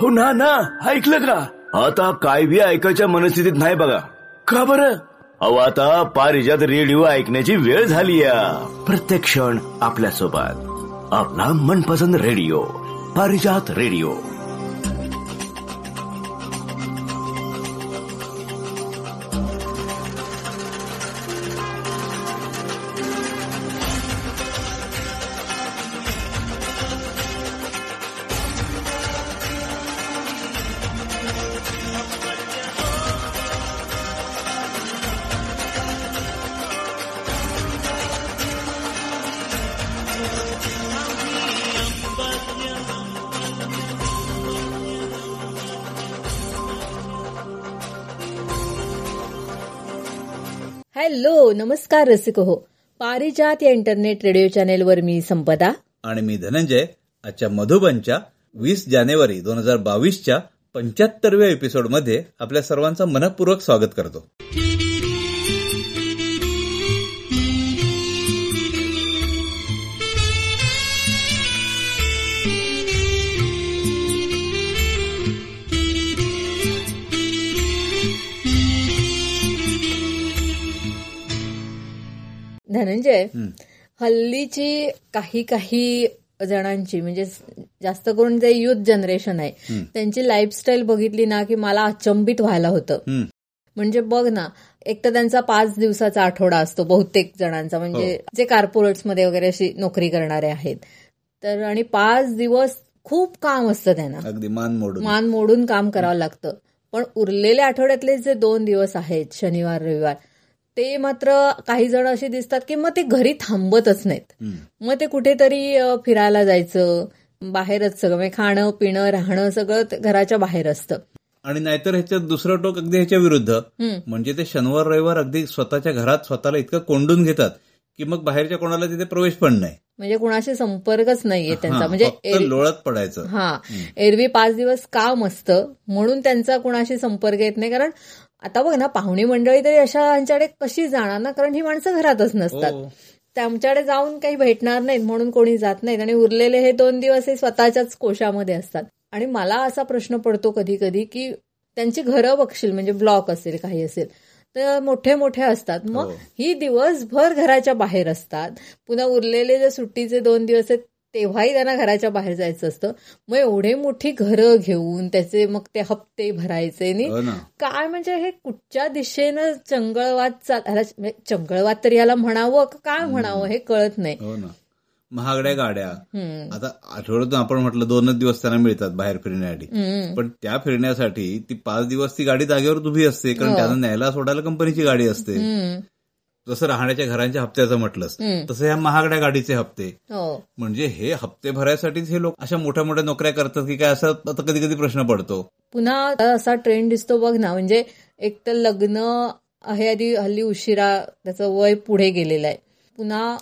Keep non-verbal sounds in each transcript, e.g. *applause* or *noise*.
हो ना ना. ऐकलं का? आता काय बी ऐकायच्या मनस्थितीत नाही बघा. का बरं? अहो आता पारिजात रेडिओ ऐकण्याची वेळ झाली प्रत्येक क्षण आपल्यासोबत आपला मनपसंद रेडिओ. पारिजात रेडिओ. नमस्कार रसिक हो. पारिजात या इंटरनेट रेडिओ चॅनेलवर मी संपदा. आणि मी धनंजय. आजच्या मधुबनच्या वीस जानेवारी दोन हजार बावीसच्या पंच्याहत्तरव्या एपिसोडमध्ये आपल्या सर्वांचं मनपूर्वक स्वागत करतो. धनंजय हल्लीची काही काही जणांची म्हणजे जास्त करून जे युथ जनरेशन आहे त्यांची लाईफस्टाईल बघितली ना की मला अचंबित व्हायला होतं. म्हणजे बघ ना एक तर त्यांचा पाच दिवसाचा आठवडा असतो बहुतेक जणांचा म्हणजे जे कॉर्पोरेट्समध्ये वगैरे अशी नोकरी करणारे आहेत. तर आणि पाच दिवस खूप काम असतं त्यांना. अगदी मान मोडून. मान मोडून काम करावं लागतं. पण उरलेल्या आठवड्यातले जे दोन दिवस आहेत शनिवार रविवार ते मात्र काही जण अशी दिसतात की मग ते घरी थांबतच नाहीत. मग ते कुठेतरी फिरायला जायचं बाहेरच सगळं म्हणजे खाणं पिणं राहणं सगळं घराच्या बाहेर असतं. आणि नाहीतर ह्याच्यात दुसरं टोक अगदी ह्याच्या विरुद्ध. म्हणजे ते शनिवार रविवार अगदी स्वतःच्या घरात स्वतःला इतकं कोंडून घेतात की मग बाहेरच्या कोणाला तिथे प्रवेश पण नाही. म्हणजे कुणाशी संपर्कच नाहीये त्यांचा. म्हणजे लोळत पडायचं. हा. एरवी पाच दिवस काम असतं म्हणून त्यांचा कुणाशी संपर्क येत नाही. कारण आता बघ ना पाहुणी मंडळी तरी अशा यांच्याकडे कशी जाणार ना? कारण ही माणसं घरातच नसतात. हो. त्यांच्याकडे जाऊन काही भेटणार नाहीत म्हणून कोणी जात नाहीत. आणि उरलेले हे दोन दिवस हे स्वतःच्याच कोशामध्ये असतात. आणि मला असा प्रश्न पडतो कधी कधी की त्यांची घरं बघशील म्हणजे ब्लॉक असेल काही असेल तर मोठे मोठे असतात. मग हो. ही दिवसभर घराच्या बाहेर असतात. पुन्हा उरलेले जे सुट्टीचे दोन दिवस आहेत तेव्हाही त्यांना घराच्या बाहेर जायचं असतं मग एवढे मोठी घरं घेऊन त्याचे मग ते हप्ते भरायचे हो ना काय म्हणजे हे कुठच्या दिशेनं चंगळवाद चाल म्हणजे चंगळवाद तरी याला म्हणावं का काय म्हणावं हे कळत नाही हो ना महागड्या गाड्या. आता आठवड्यातून आपण म्हटलं दोनच दिवस त्यांना मिळतात बाहेर फिरण्यासाठी. पण त्या फिरण्यासाठी ती पाच दिवस ती गाडी जागेवर उभी असते कारण हो. त्यांना न्यायला सोडायला कंपनीची गाडी असते. जसं राहण्याच्या घरांच्या हप्त्याचं म्हटलंस. तसं ह्या महागड्या गाडीचे हप्ते. हो. म्हणजे हे हप्ते भरायसाठीच हे लोक अशा मोठ्या मोठ्या नोकऱ्या करतात की काय असं कधी कधी प्रश्न पडतो. पुन्हा असा ट्रेंड दिसतो बघ ना म्हणजे एक तर लग्न आहे आधी हल्ली उशिरा त्याचं वय पुढे गेलेलं आहे. पुन्हा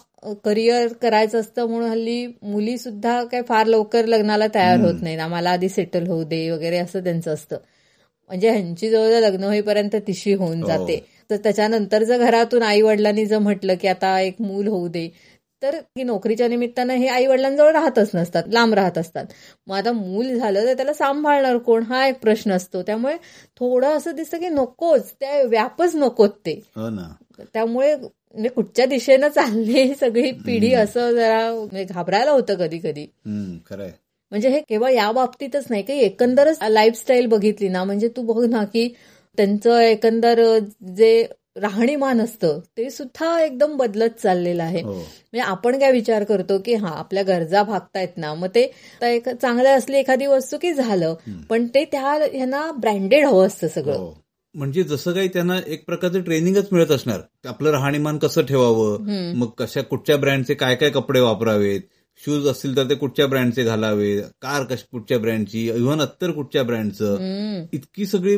करिअर करायचं असतं म्हणून हल्ली मुली सुद्धा काय फार लवकर लग्नाला तयार होत नाहीत. आम्हाला आधी सेटल होऊ दे वगैरे असं त्यांचं असतं. म्हणजे ह्यांची जवळ लग्न होईपर्यंत तिशी होऊन जाते. तर त्याच्यानंतर जर घरातून आई वडिलांनी जर म्हटलं की आता एक मूल होऊ दे तर की नोकरीच्या निमित्तानं हे आई वडिलांजवळ राहतच नसतात लांब राहत असतात. मग आता मूल झालं तर त्याला सांभाळणार कोण? हा एक प्रश्न असतो. त्यामुळे थोडं असं दिसतं की नकोच त्या व्यापच नकोत ते. हो त्यामुळे म्हणजे कुठच्या दिशेनं चालली ही सगळी पिढी असं जरा म्हणजे घाबरायला होतं कधी कधी खरंय. म्हणजे हे केवळ या बाबतीतच नाही की एकंदरच लाईफस्टाईल बघितली ना म्हणजे तू बघ ना की त्यांचं एकंदर जे राहणीमान असतं ते सुद्धा एकदम बदलत चाललेलं आहे. हो. म्हणजे आपण काय विचार करतो की हा आपल्या गरजा भागतायत ना मग ते आता एक चांगलं असली एखादी वस्तू की झालं पण ते त्या ह्यांना ब्रँडेड हवं असतं सगळं. हो. म्हणजे जसं काही त्यांना एक प्रकारचं ट्रेनिंगच मिळत असणार आपलं राहणीमान कसं ठेवावं मग कशा कुठच्या ब्रँडचे काय काय कपडे वापरावेत शूज असतील तर ते कुठच्या ब्रँडचे घालावे कार कश कुठच्या ब्रँडची इव्हन अत्तर कुठच्या ब्रँडचं. इतकी सगळी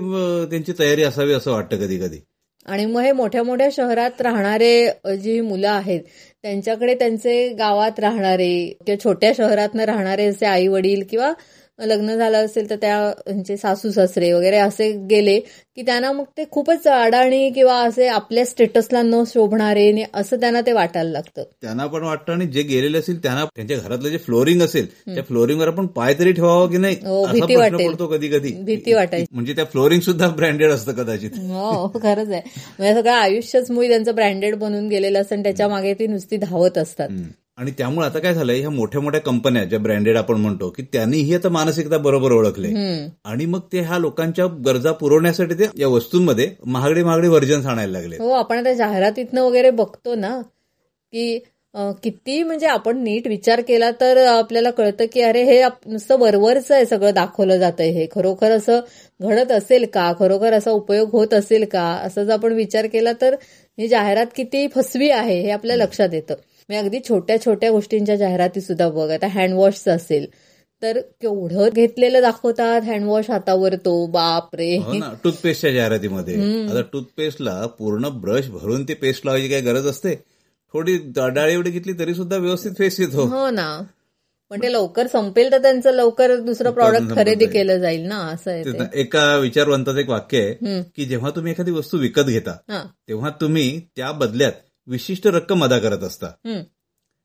त्यांची तयारी असावी असं वाटतं कधी कधी. आणि मग हे मोठ्या मोठ्या शहरात राहणारे जी मुलं आहेत त्यांच्याकडे त्यांचे गावात राहणारे किंवा छोट्या शहरातनं राहणारे असे आई वडील किंवा लग्न झालं असेल तर त्या म्हणजे सासू सासरे वगैरे असे गेले की त्यांना मग ते खूपच अडाणी किंवा असे आपल्या स्टेटसला न शोभणारे असं त्यांना ते वाटायला लागतं. त्यांना पण वाटतं आणि जे गेलेले असतील त्यांना त्यांच्या घरातलं जे फ्लोरिंग असेल त्या फ्लोरिंगवर आपण पाय तरी ठेवावं की नाही? हो, भीती. पडतो कधी कधी भीती वाटायची म्हणजे त्या फ्लोरिंग सुद्धा ब्रँडेड असतं कदाचित. हो खरंच आहे. म्हणजे सगळं आयुष्यच मुळी त्यांचं ब्रँडेड बनून गेलेलं असतं आणि त्याच्यामागे ती नुसती धावत असतात. आणि त्यामुळे आता काय झालंय ह्या मोठ्या मोठ्या कंपन्या ज्या ब्रँडेड आपण म्हणतो की त्यांनीही आता मानसिकता बरोबर ओळखले. आणि मग ते ह्या लोकांच्या गरजा पुरवण्यासाठी ते या वस्तूंमध्ये महागडे महागडे व्हर्जन्स आणायला लागले हो आपण आता जाहिरातीतनं वगैरे बघतो ना की किती म्हणजे आपण नीट विचार केला तर आपल्याला कळतं की अरे हे नुसतं वरवरच आहे सगळं दाखवलं जातंय हे. खरोखर असं घडत असेल का? खरोखर असा उपयोग होत असेल का? असं जर आपण विचार केला तर ही जाहिरात किती फसवी आहे हे आपल्या लक्षात येतं. मी अगदी छोट्या छोट्या गोष्टींच्या जाहिराती सुद्धा बघ आता हँडवॉशचं असेल. तर केवढं घेतलेलं दाखवतात? हँडवॉश हातावर तो बाप रे हो ना टूथपेस्टच्या जाहिरातीमध्ये. आता टूथपेस्टला पूर्ण ब्रश भरून ती पेस्ट लावायची काही गरज असते? थोडी डाळी एवढी घेतली तरी सुद्धा व्यवस्थित फेस येतो. हो ना. पण ते लवकर संपेल तर त्यांचं लवकर दुसरं प्रॉडक्ट खरेदी. केलं जाईल ना असं आहे एका विचारवंताचं एक वाक्य आहे. की जेव्हा तुम्ही एखादी वस्तू विकत घेता. तेव्हा तुम्ही त्या बदल्यात विशिष्ट रक्कम अदा करत असता.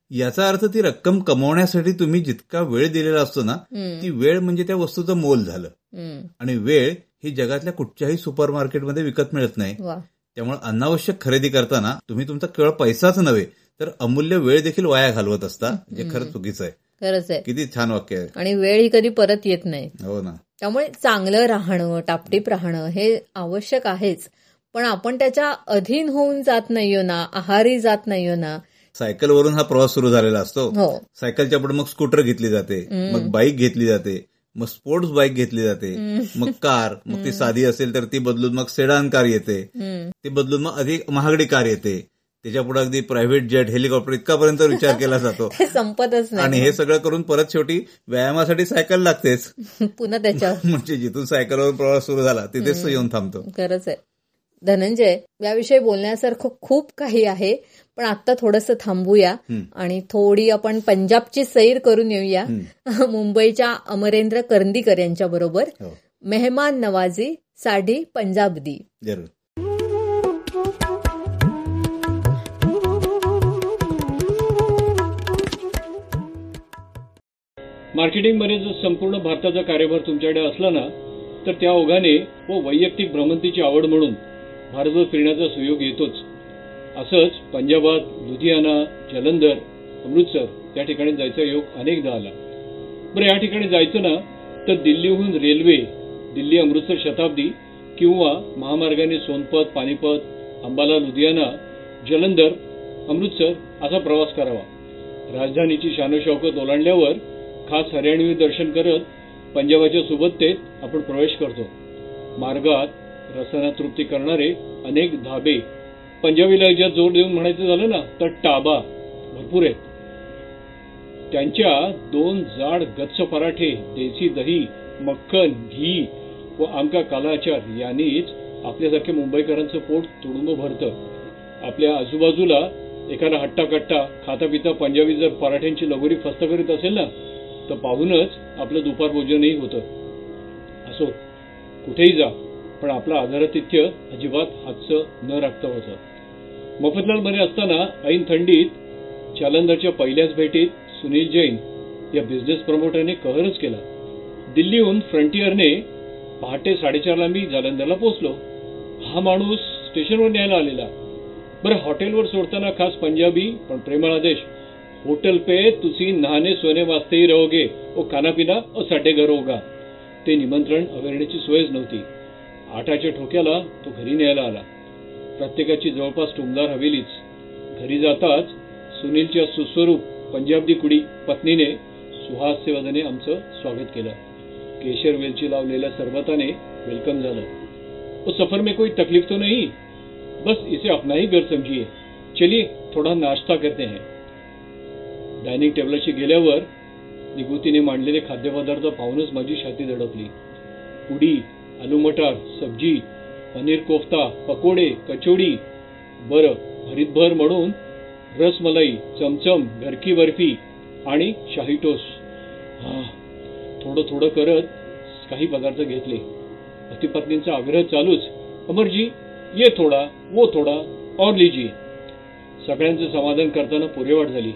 याचा अर्थ ती रक्कम कमवण्यासाठी तुम्ही जितका वेळ दिलेला असतो ना. ती वेळ म्हणजे त्या वस्तूचं मोल झालं. आणि वेळ ही जगातल्या कुठच्याही सुपर मार्केटमध्ये विकत मिळत नाही. त्यामुळे अनावश्यक खरेदी करताना तुम्ही तुमचा केवळ पैसाच नव्हे तर अमूल्य वेळ देखील वाया घालवत असता जे खरंच चुकीचं आहे. खरंच आहे. किती छान वाक्य आहे. आणि वेळ ही कधी परत येत नाही. हो ना. त्यामुळे चांगलं राहणं टापटीप राहणं हे आवश्यक आहेच. पण आपण त्याच्या अधीन होऊन जात नाहीयो ना आहारी जात नाहीयो ना. सायकलवरून हा प्रवास सुरू झालेला असतो. हो. सायकलच्या पुढे मग स्कूटर घेतली जाते मग बाईक घेतली जाते मग स्पोर्ट्स बाईक घेतली जाते मग कार मग ती साधी असेल तर ती बदलून मग सेडान कार येते. ती बदलून मग अधिक महागडी कार येते. त्याच्या पुढे अगदी प्रायव्हेट जेट हेलिकॉप्टर इतकापर्यंत विचार केला जातो. *laughs* संपतच आणि हे सगळं करून परत शेवटी व्यायामासाठी सायकल लागतेच. *laughs* पुन्हा त्याच्यावर. *laughs* म्हणजे जिथून सायकलवर प्रवास सुरू झाला तिथेच येऊन थांबतो. खरंच आहे. धनंजय याविषयी बोलण्यासारखं खूप काही आहे पण आता थोडंसं थांबूया आणि थोडी आपण पंजाबची सैर करून येऊया. *laughs* मुंबईच्या अमरेंद्र करंदीकर यांच्या बरोबर. हो. मेहमान नवाजी साडी पंजाब दी जरूर मार्केटिंगमध्ये जर संपूर्ण भारताचा कार्यभार तुमच्याकडे असला ना तर त्या ओघाने व वैयक्तिक भ्रमंतीची आवड म्हणून भारतभर फिरण्याचा सुयोग येतोच. असंच पंजाबात लुधियाना जलंधर अमृतसर या ठिकाणी जायचा योग अनेकदा आला. बरं या ठिकाणी जायचं ना तर दिल्लीहून रेल्वे दिल्ली अमृतसर शताब्दी किंवा महामार्गाने सोनपत पानिपत अंबाला लुधियाना जलंधर अमृतसर असा प्रवास करावा. राजधानीची शानोशौकत ओलांडल्यावर खास हरियाणवी दर्शन करत पंजाबाच्या सुबत्तेत आपण प्रवेश करतो. मार्गात रसना तृप्ती करणारे अनेक धाबे. पंजाबी लहजात जोर देऊन म्हणायचं झालं ना तर टाबा. भरपूर आहेत. त्यांच्या दोन जाड गच्च पराठे देसी दही मक्खन घी व आमका कालाचार यांनीच आपल्यासारख्या मुंबईकरांचं पोट तुडुंब भरतं. आपल्या आजूबाजूला एखादा हट्टा कट्टा खाता पिता पंजाबी जर पराठ्यांची लगोरी फस्त करीत असेल ना तर पाहूनच आपलं दुपार भोजनही होतं. असो कुठेही जा. पण आपलं आदरातिथ्य अजिबात हातचं न राखता होतं. मफतलालमध्ये असताना ऐन थंडीत जालंधरच्या पहिल्याच भेटीत सुनील जैन या बिझनेस प्रमोटरने कहरच केला. दिल्लीहून फ्रंटियरने पहाटे साडेचारला मी जालंधरला पोहोचलो. हा माणूस स्टेशनवर न्यायला आलेला. बरं हॉटेलवर सोडताना खास पंजाबी पण प्रेमळ आदेश होटल पे तुसी नहाने सोने वास्ते ही रहोगे. ओ खाना पिना ओ साठे घर होगा. ते निमंत्रण अवेरण्याची सोयच नव्हती. आठाच्या ठोक्याला तो घरी न्यायला आला. प्रत्येकाची जवळपास टुमदार हवेलीच. घरी जाताच सुनीलच्या सुस्वरूप पंजाबी कुडी पत्नीने सुहास्यवादाने आमचं स्वागत केलं. केशर वेलची लावलेल्या सरबताने वेलकम झालं. वो सफर में कोई तकलीफ तो नहीं? बस इसे अपना ही घर समझिए. चलिए थोड़ा नाश्ता करते हैं. डायनिंग टेबलाशी गेल्यावर निगुतीने मांडलेले खाद्यपदार्थ पाहूनच माझी छाती दडपली पुडी आलू मटार सब्जी पनीर कोफ्ता पकोडे कचोडी बरं हरितभर म्हणून रसमलाई चमचम घरकी बर्फी आणि शाही टोस. हा थोडं थोडं करत काही पदार्थ घेतले. पतीपत्नींचा आग्रह चालूच. अमरजी ये थोडा वो थोडा और लीजिए. सगळ्यांचं समाधान करताना पुरेवाट झाली.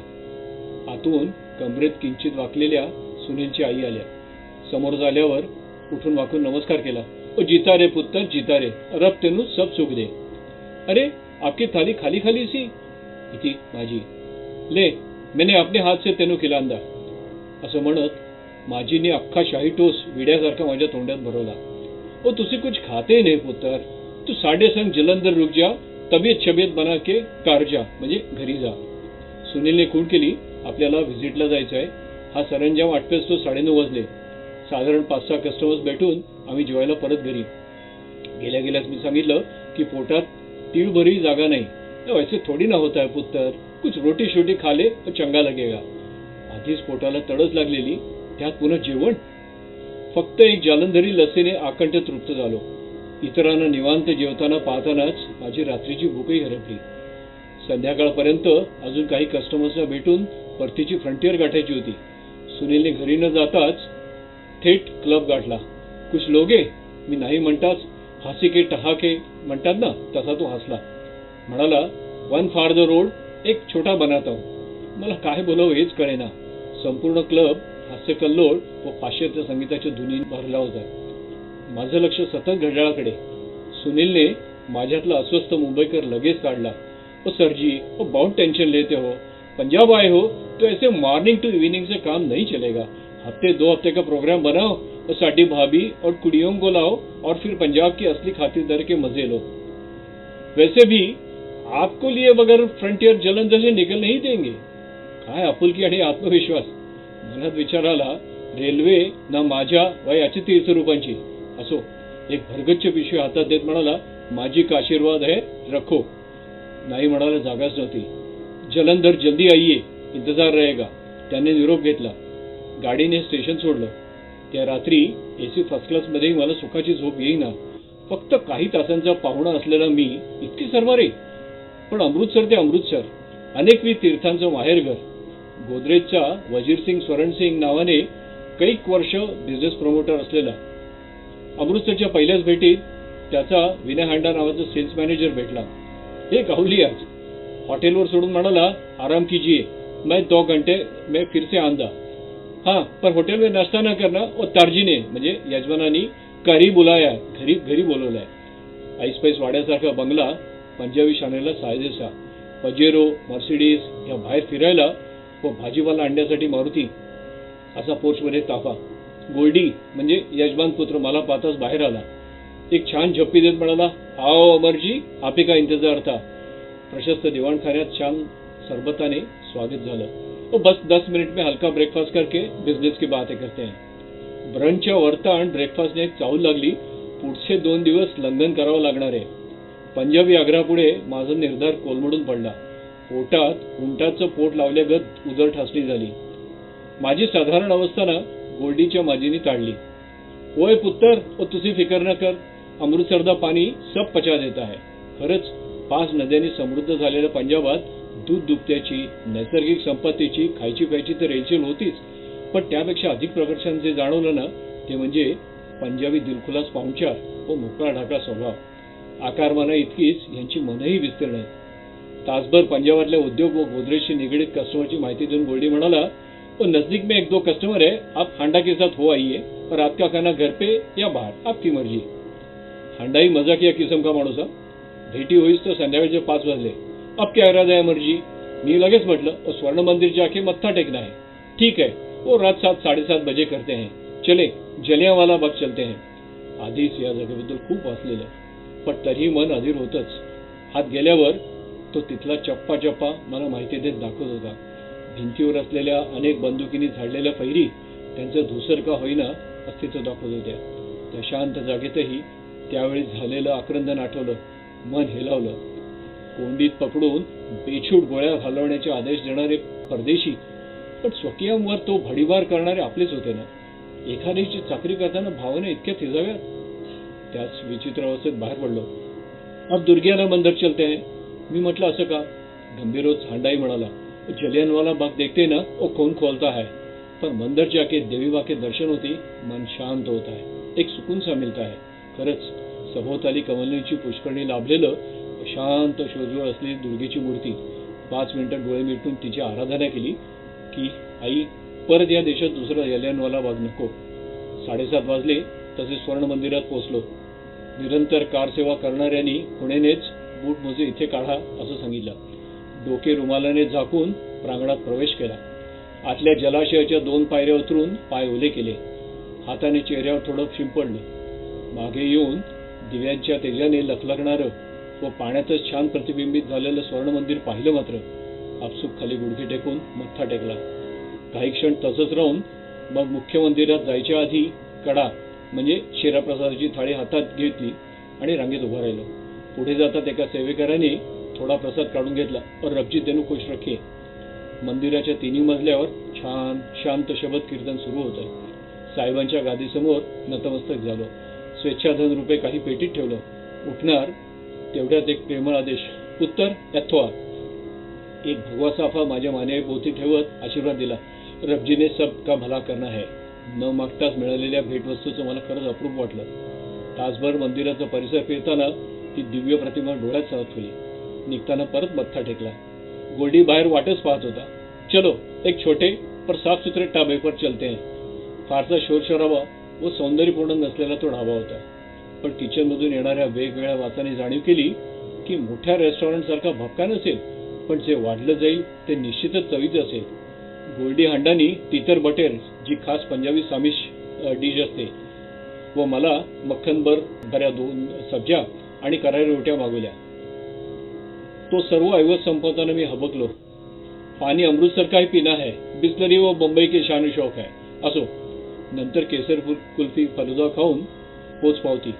आतून कमरेत किंचित वाकलेल्या सुनीलची आई आल्या. समोर झाल्यावर उठून वाकून नमस्कार केला. ओ जीता रे पुत्र जीता रे. रब तेनू सब सुख दे. अरे आपकी थाली खाली खाली सी? इति माझी. ले मैंने अपने हात से तेनू खिलांदा असं म्हणत माझीने अख्खा शाही टोस विड्यासारखा माझ्या तोंडात भरवला. ओ तुसी कुछ खाते नाही पुत्र. तू साडे संग जलंधर रुक जा तबियत शबियत बना के कार जा म्हणजे घरी जा. सुनीलने खूण केली आपल्याला व्हिजिटला जायचं आहे हा सरंजाम आठवेच तो साडेनऊ वाजले. साधारण पाच सहा कस्टमर्स भेटून आम्ही जेवायला परत घरी. गेल्या गेल्यास मी सांगितलं की पोटात तीळ भरी जागा नाही. तर वैसे थोडी ना होता है पुत्तर. कुछ रोटी शोटी खाले तर चंगा लगेगा. आधीच पोटाला तडच लागलेली. त्यात पुन्हा जेवण? फक्त एक जालंधरी लसीने आकंठ तृप्त झालो. इतरांना निवांत जेवताना पाहतानाच माझी रात्रीची भूकही हरपली. संध्याकाळपर्यंत अजून काही कस्टमर्सना भेटून परतीची फ्रंटियर गाठायची होती. सुनीलने घरी न जाताच थेट क्लब गाठला. कुछ लोगे मी नाही म्हणताच हसी के टहाके म्हणतात ना तसा तो हसला. म्हणाला वन फार द रोड एक छोटा बनाता मला काय बोलावं हेच कळेना. संपूर्ण क्लब हास्य कल्लोळ व पाश्चात्य संगीताच्या धुनी भरला होता. माझं लक्ष सतत घड्याळाकडे. सुनीलने माझ्यातला अस्वस्थ मुंबईकर लगेच काढला. ओ सरजी ओ बहुत टेंशन लेते हो. पंजाब आए हो तो ऐसे मॉर्निंग टू इव्हिनिंग से काम नहीं चलेगा. हफ्ते दो हफ्ते का प्रोग्राम बनाओ और साडी भाभी और कुड़ियों को लाओ और फिर पंजाब की असली खातिरदारी के मजे लो। वैसे भी आपको लिए बगैर फ्रंटियर जलंधर से निकल नहीं देंगे। काय आपुलकी आणि आत्मविश्वास। मनात विचार आला रेल्वे ना माझ्या व याची तीर्थ असो एक भरगच्छ पिशवी हातात देत म्हणाला माझी का आशीर्वाद आहे रखो. नाही म्हणाला जागाच नव्हती. जलंधर जल्दी आइये इंतजार रहेगा. त्याने निरोप घेतला. गाडीने स्टेशन सोडलं. त्या रात्री एसी फर्स्ट क्लासमध्येही मला सुखाची झोप येईना. फक्त काही तासांचा पाहुणा असलेला मी इतकी सरवारे पण अमृतसर ते अमृतसर अनेकविध तीर्थांचं माहेरघर गोदरेजचा वजीरसिंग स्वरणसिंग नावाने कैक वर्ष बिझनेस प्रमोटर असलेला. अमृतसरच्या पहिल्याच भेटीत त्याचा विनय हांडा नावाचा सेल्स मॅनेजर भेटला. हे गाहुली आज. हॉटेलवर सोडून म्हणाला आराम कीजिए मैं दो घंटे में फिर से आंदा हा पण हॉटेलमध्ये में नाश्ता न करना व तार्जीने म्हणजे यजमानानी घरी बुलाया घरी घरी बोलवलाय. ऐसपैस वाड्यासारखा बंगला पंजाबी शाळेला सायदेसा. पजेरो मर्सिडीज या बाहेर फिरायला व भाजीपाला आणण्यासाठी मारुती. असा पोर्चमध्ये ताफा. गोल्डी म्हणजे यजमान पुत्र मला पाहताच बाहेर आला. एक छान झप्पी देत म्हणाला आओ अमरजी आपे का इंतजार था? प्रशस्त दिवाणखान्यात छान सरबताने स्वागत झालं. तो बस 10 मिनट में हल्का ब्रेकफास्ट करके बिझनेस की बातें करते हैं। ब्रंचच्या वरताण ब्रेकफास्टने एक चावल लागली पुढचे दोन दिवस लंघन करावं लागणार आहे। पंजाबी आग्रापुढे माझा निर्धार कोलमडून पडला। पोटात उंटाचं पोट लावल्यागत उजळ ठासली झाली। माझी साधारण अवस्था ना गोल्डीच्या माजीनी टाळली। ओय पुत्तर ओ तुझी फिकर न कर अमृतसरदा पाणी सब पचा देता है खरंच पाच नद्यांनी समृद्ध झालेल्या पंजाबात दूध दुभत्याची नैसर्गिक संपत्तीची खायची प्यायची तर रेलचेल होतीच. पण त्यापेक्षा अधिक प्रकर्षण जे जाणवलं ना ते म्हणजे पंजाबी दिलखुलास पाहुणचार व मोकळा ढाकळा स्वभाव. आकारमाना इतकीच यांची मनही विस्तीर्ण आहे. तासभर पंजाबातल्या उद्योग व गोदरेजशी निगडीत कस्टमरची माहिती देऊन गोल्डी म्हणाला वो नजदीक में एक दो कस्टमर है आप हांडा के साथ हो आइए और आपका खाना घर पे या बाहर आपकी मर्जी. खांडा ही मजाक या किस्म का माणूस हा? भेटी होईस तर संध्याकाळचे पाच वाजले. अब क्या इरादा है मर्जी। मी लगेच म्हटलं वो स्वर्ण मंदिर जाके मत्था टेकना है ठीक है वो रात सात साडेसात बजे करते हैं. चले जलियावाला बाग चलते हैं. आधीच या जागेबद्दल खूप वाचलेलं पण तरीही मन अधीर होतच. हात गेल्यावर तो तिथला चप्पा चप्पा मला माहिती देत दाखवत होता. भिंतीवर असलेल्या अनेक बंदुकीनी झाडलेल्या फैरी त्यांचं धुसर का होईना अस्तित्व दाखवत होत्या. त्या शांत जागेतही त्यावेळी झालेलं आक्रंदन आठवलं. मन हेलावलं. कोंडीत पकडून बेछूट गोळ्या घालवण्याचे आदेश देणारे परदेशी पण स्वकीयांवर तो भडीवार करणारे आपलेच होते ना? एखाद्याची चाकरी करताना भावना इतक्या थिजाव्या त्याच विचित्र अवस्थेत बाहेर पडलो. अब दुर्ग्याला मंदिर चलते आहे मी म्हटलं असं का? गंभीरोज हांडाई म्हणाला जलियनवाला बाग देखते ना ओ कोण खोलता है. पर मंदिर जाके देवी माँ के दर्शन होती मन शांत होत आहे. एक सुकून सा मिलता आहे खरंच सभोवताली कमलनीची पुष्कळणी लाभलेलं शांत शोजवळ असलेली दुर्गेची मूर्ती पाच मिनिटं डोळे मिटून तिची आराधना केली की आई परत या देशात दुसरं एलियनवाला वाग नको. साडेसात वाजले तसे स्वर्ण मंदिरात पोहोचलो. निरंतर कार सेवा करणाऱ्यांनी पुणेनेच बूट मोजे इथे काढा असं सांगितलं. डोके रुमालाने झाकून प्रांगणात प्रवेश केला. आतल्या जलाशयाच्या दोन पायऱ्या उतरून पाय ओले केले. हाताने चेहऱ्यावर थोडं शिंपडलं. मागे येऊन दिव्यांच्या तेजाने लखलखणारं व पाण्यातच छान प्रतिबिंबित झालेलं स्वर्ण मंदिर पाहिलं मात्र आपसूक खाली गुडघे टेकून मत्था टेकला. काही क्षण तसंच राहून मग मुख्य मंदिरात जायच्या आधी कडा म्हणजे शिराप्रसादाची थाळी हातात घेतली आणि रांगेत उभा राहिलो. पुढे जातात एका सेवेकऱ्याने थोडा प्रसाद काढून घेतला. पण रबजी देणू खुश रखे. मंदिराच्या तिन्ही मजल्यावर छान शांत शबद कीर्तन सुरू होतं. साहेबांच्या गादीसमोर नतमस्तक झालो. स्वेच्छाधन रुपये काही पेटीत ठेवलं. उठणार तेवढ्यात एक प्रेमळ आदेश उत्तर यथवा एक भगवा साफा माझ्या मानेभोवती ठेवत आशीर्वाद दिला रबजीने सब का भला करना है. न मागताच मिळालेल्या भेटवस्तूचं मला खरंच अप्रूप वाटलं. तासभर मंदिराचा परिसर फिरताना ती दिव्य प्रतिमा डोळ्यात सावत होती निघताना परत मत्था टेकला. गोल्डी बाहेर वाटच पाहत होता. चलो एक छोटे पर साफ सुथरे ढाबे पर चलते हैं. फारसा शोरशराबा व सौंदर्यपूर्ण नसलेला तो ढाबा होता. पण किचन मधून येणाऱ्या वेगवेगळ्या वासाने जाणीव केली की मोठ्या रेस्टॉरंट सारखा भपका नसेल पण जे वाढलं जाईल ते निश्चितच चवीचे असेल. गोल्डी हांडानी तितर बटेर जी खास पंजाबी सामिश डिश असते व मला मक्खनभर बऱ्या दोन सब्ज्या आणि करारी रोट्या मागवल्या. तो सर्व ऐवज संपवताना मी हबकलो. पाणी अमृतसर का ही पिना है बिस्लरी व बंबई के शान शौक है. असो नंतर केसर कुल्फी फलुदा खाऊन पोच पावती.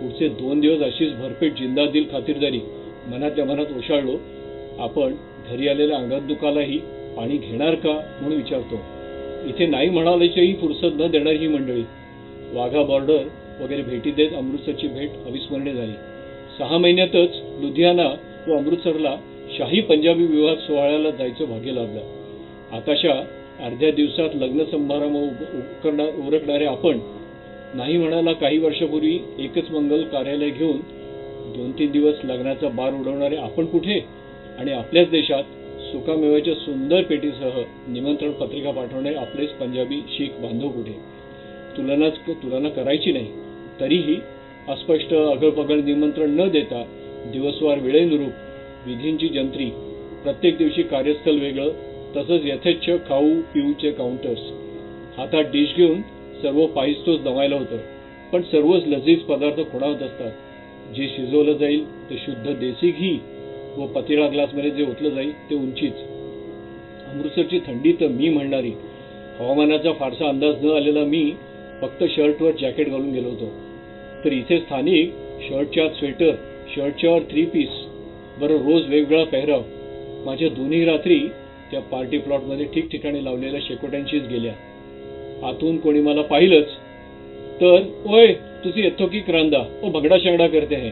पुढचे दोन दिवस अशीच भरपेट जिंदादिल खातिरदारी मनातल्या मनात ओशाळलो आपण घरी आलेल्या अंगात दुखालाही पाणी घेणार का म्हणून विचारतो. इथे नाही म्हणाल्याचीही फुरसत न देणारी ही मंडळी. वाघा बॉर्डर वगैरे भेटी देत अमृतसरची भेट अविस्मरणीय झाली. सहा महिन्यातच लुधियाना व अमृतसरला शाही पंजाबी विवाह सोहळ्याला जायचं भाग्य लाभलं. आकाशा अर्ध्या दिवसात लग्न समारंभ उरकणारे आपण नाही म्हणाला काही वर्षापूर्वी एकच मंगल कार्यालय घेऊन दोन तीन दिवस लग्नाचा बार उडवणारे आपण कुठे? आणि आपल्याच देशात सुकामेव्याच्या सुंदर पेटीसह निमंत्रण पत्रिका पाठवणारे आपलेच पंजाबी शीख बांधव कुठे? तुलनाच तुलना करायची नाही. तरीही अस्पष्ट अगळपगळ निमंत्रण न देता दिवसवार वेळेनुरूप विधींची जंत्री प्रत्येक दिवशी कार्यस्थल वेगळं तसंच यथेच्छ खाऊ पिऊचे काउंटर्स हातात डिश घेऊन सर्व पाहिजतोच दमायला होतं. पण सर्वच लजीज पदार्थ खुणावत असतात. जे शिजवलं जाईल ते शुद्ध देसी घी व पतिळा ग्लासमध्ये जे ओतलं जाईल ते उंचीच. अमृतसरची थंडी तर मी म्हणणारी. हवामानाचा फारसा अंदाज न आलेला मी फक्त शर्टवर जॅकेट घालून गेलो होतो. तर इथे स्थानिक शर्टच्या स्वेटर शर्टच्या थ्री पीस बरं रोज वेगवेगळा पेहराव. माझ्या दोन्ही रात्री त्या पार्टी प्लॉटमध्ये ठिकठिकाणी लावलेल्या शेकोट्यांशीच गेल्या. आतून कोणी मला पाहिलंच. तर ओय तुझी येतो की क्रांदा ओ भगडा शंगडा करते आहे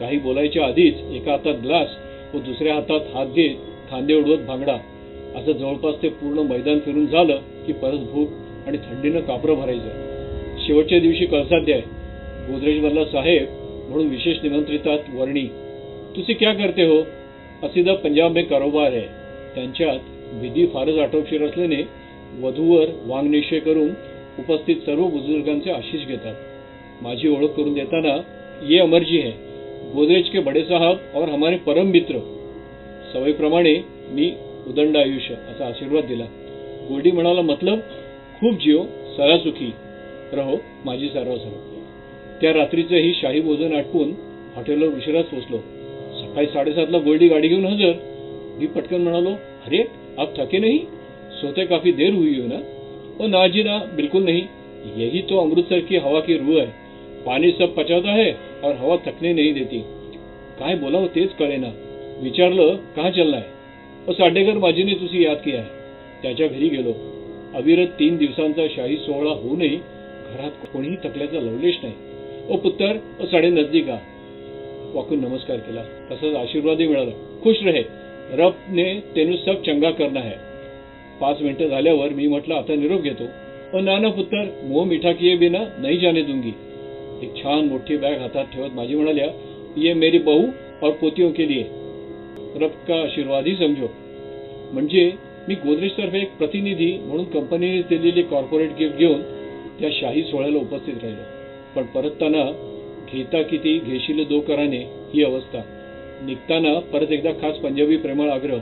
काही बोलायच्या आधीच एका हातात ग्लास व दुसऱ्या हातात हात घेत खांदे उडवत भांगडा. असं जवळपास ते पूर्ण मैदान फिरून झालं की परत भूक आणि थंडीनं कापरं भरायचं. शेवटच्या दिवशी कळसाध्य आहे गोदरेजवरला साहेब म्हणून विशेष निमंत्रितात वर्णी तुझी क्या करते हो? असिदा पंजाब में कारोबार आहे त्यांच्यात विधी फारच आटोपशीर असल्याने वधूवर वांगनिश्चय करून उपस्थित सर्व बुजुर्गांचे आशिष घेतात. माझी ओळख करून देताना ये अमरजी है. गोदरेज के बड़े साहब और हमारे परम मित्र. सवयीप्रमाणे मी उदंड आयुष्य असा आशीर्वाद दिला. गोडी म्हणाला मतलब? खूप जीव सरा सुखी. रहो माझी सर्व सर्व त्या रात्रीचं ही शाही भोजन आटपून हॉटेलवर उशिराच पोचलो सकाळी साडेसातला गोल्डी गाडी घेऊन हजर. मी पटकन म्हणालो अरे आप थके नाही? सोते काफी देर हुई हो ना? ओ ना जी ना बिल्कुल नहीं। यही तो अमृतसर की हवा की रूह है। पानी सब पचाता है और हवा थकने नहीं देती। काय बोलावं तेच कळेना विचारलं कहा चलना है? ओ साडेकर माझीने तुझी याद किया है। त्याच्या घरी गेलो। अविरत तीन दिवसांचा शाही सोहळा होऊनही घरात कोणीही थकल्याचा लवलेश नाही। ओ पुत्तर ओ साडे नजदीका वाकून नमस्कार केला। तसंच आशीर्वादही मिळाला। खुश रहे। रब ने तेनू सब चंगा करना है। पाच मिनिटं झाल्यावर मी म्हटलं आता निरोप घेतो. पण नाना पुत्र. मोह मिठा किए बिना नाही जाने दूंगी एक छान मोठी बॅग हातात ठेवत माझी म्हणाल्या ये मेरी बहू और पोतियों के लिए. रब का आशीर्वाद समजो म्हणजे मी गोदरेज तर्फे एक प्रतिनिधी म्हणून कंपनीने दिलेली कॉर्पोरेट गिफ्ट घेऊन त्या शाही सोहळ्याला उपस्थित राहिलो. पण परतताना घेता किती घेशील दो कराने ही अवस्था. निघताना परत एकदा खास पंजाबी प्रेमळ आग्रह.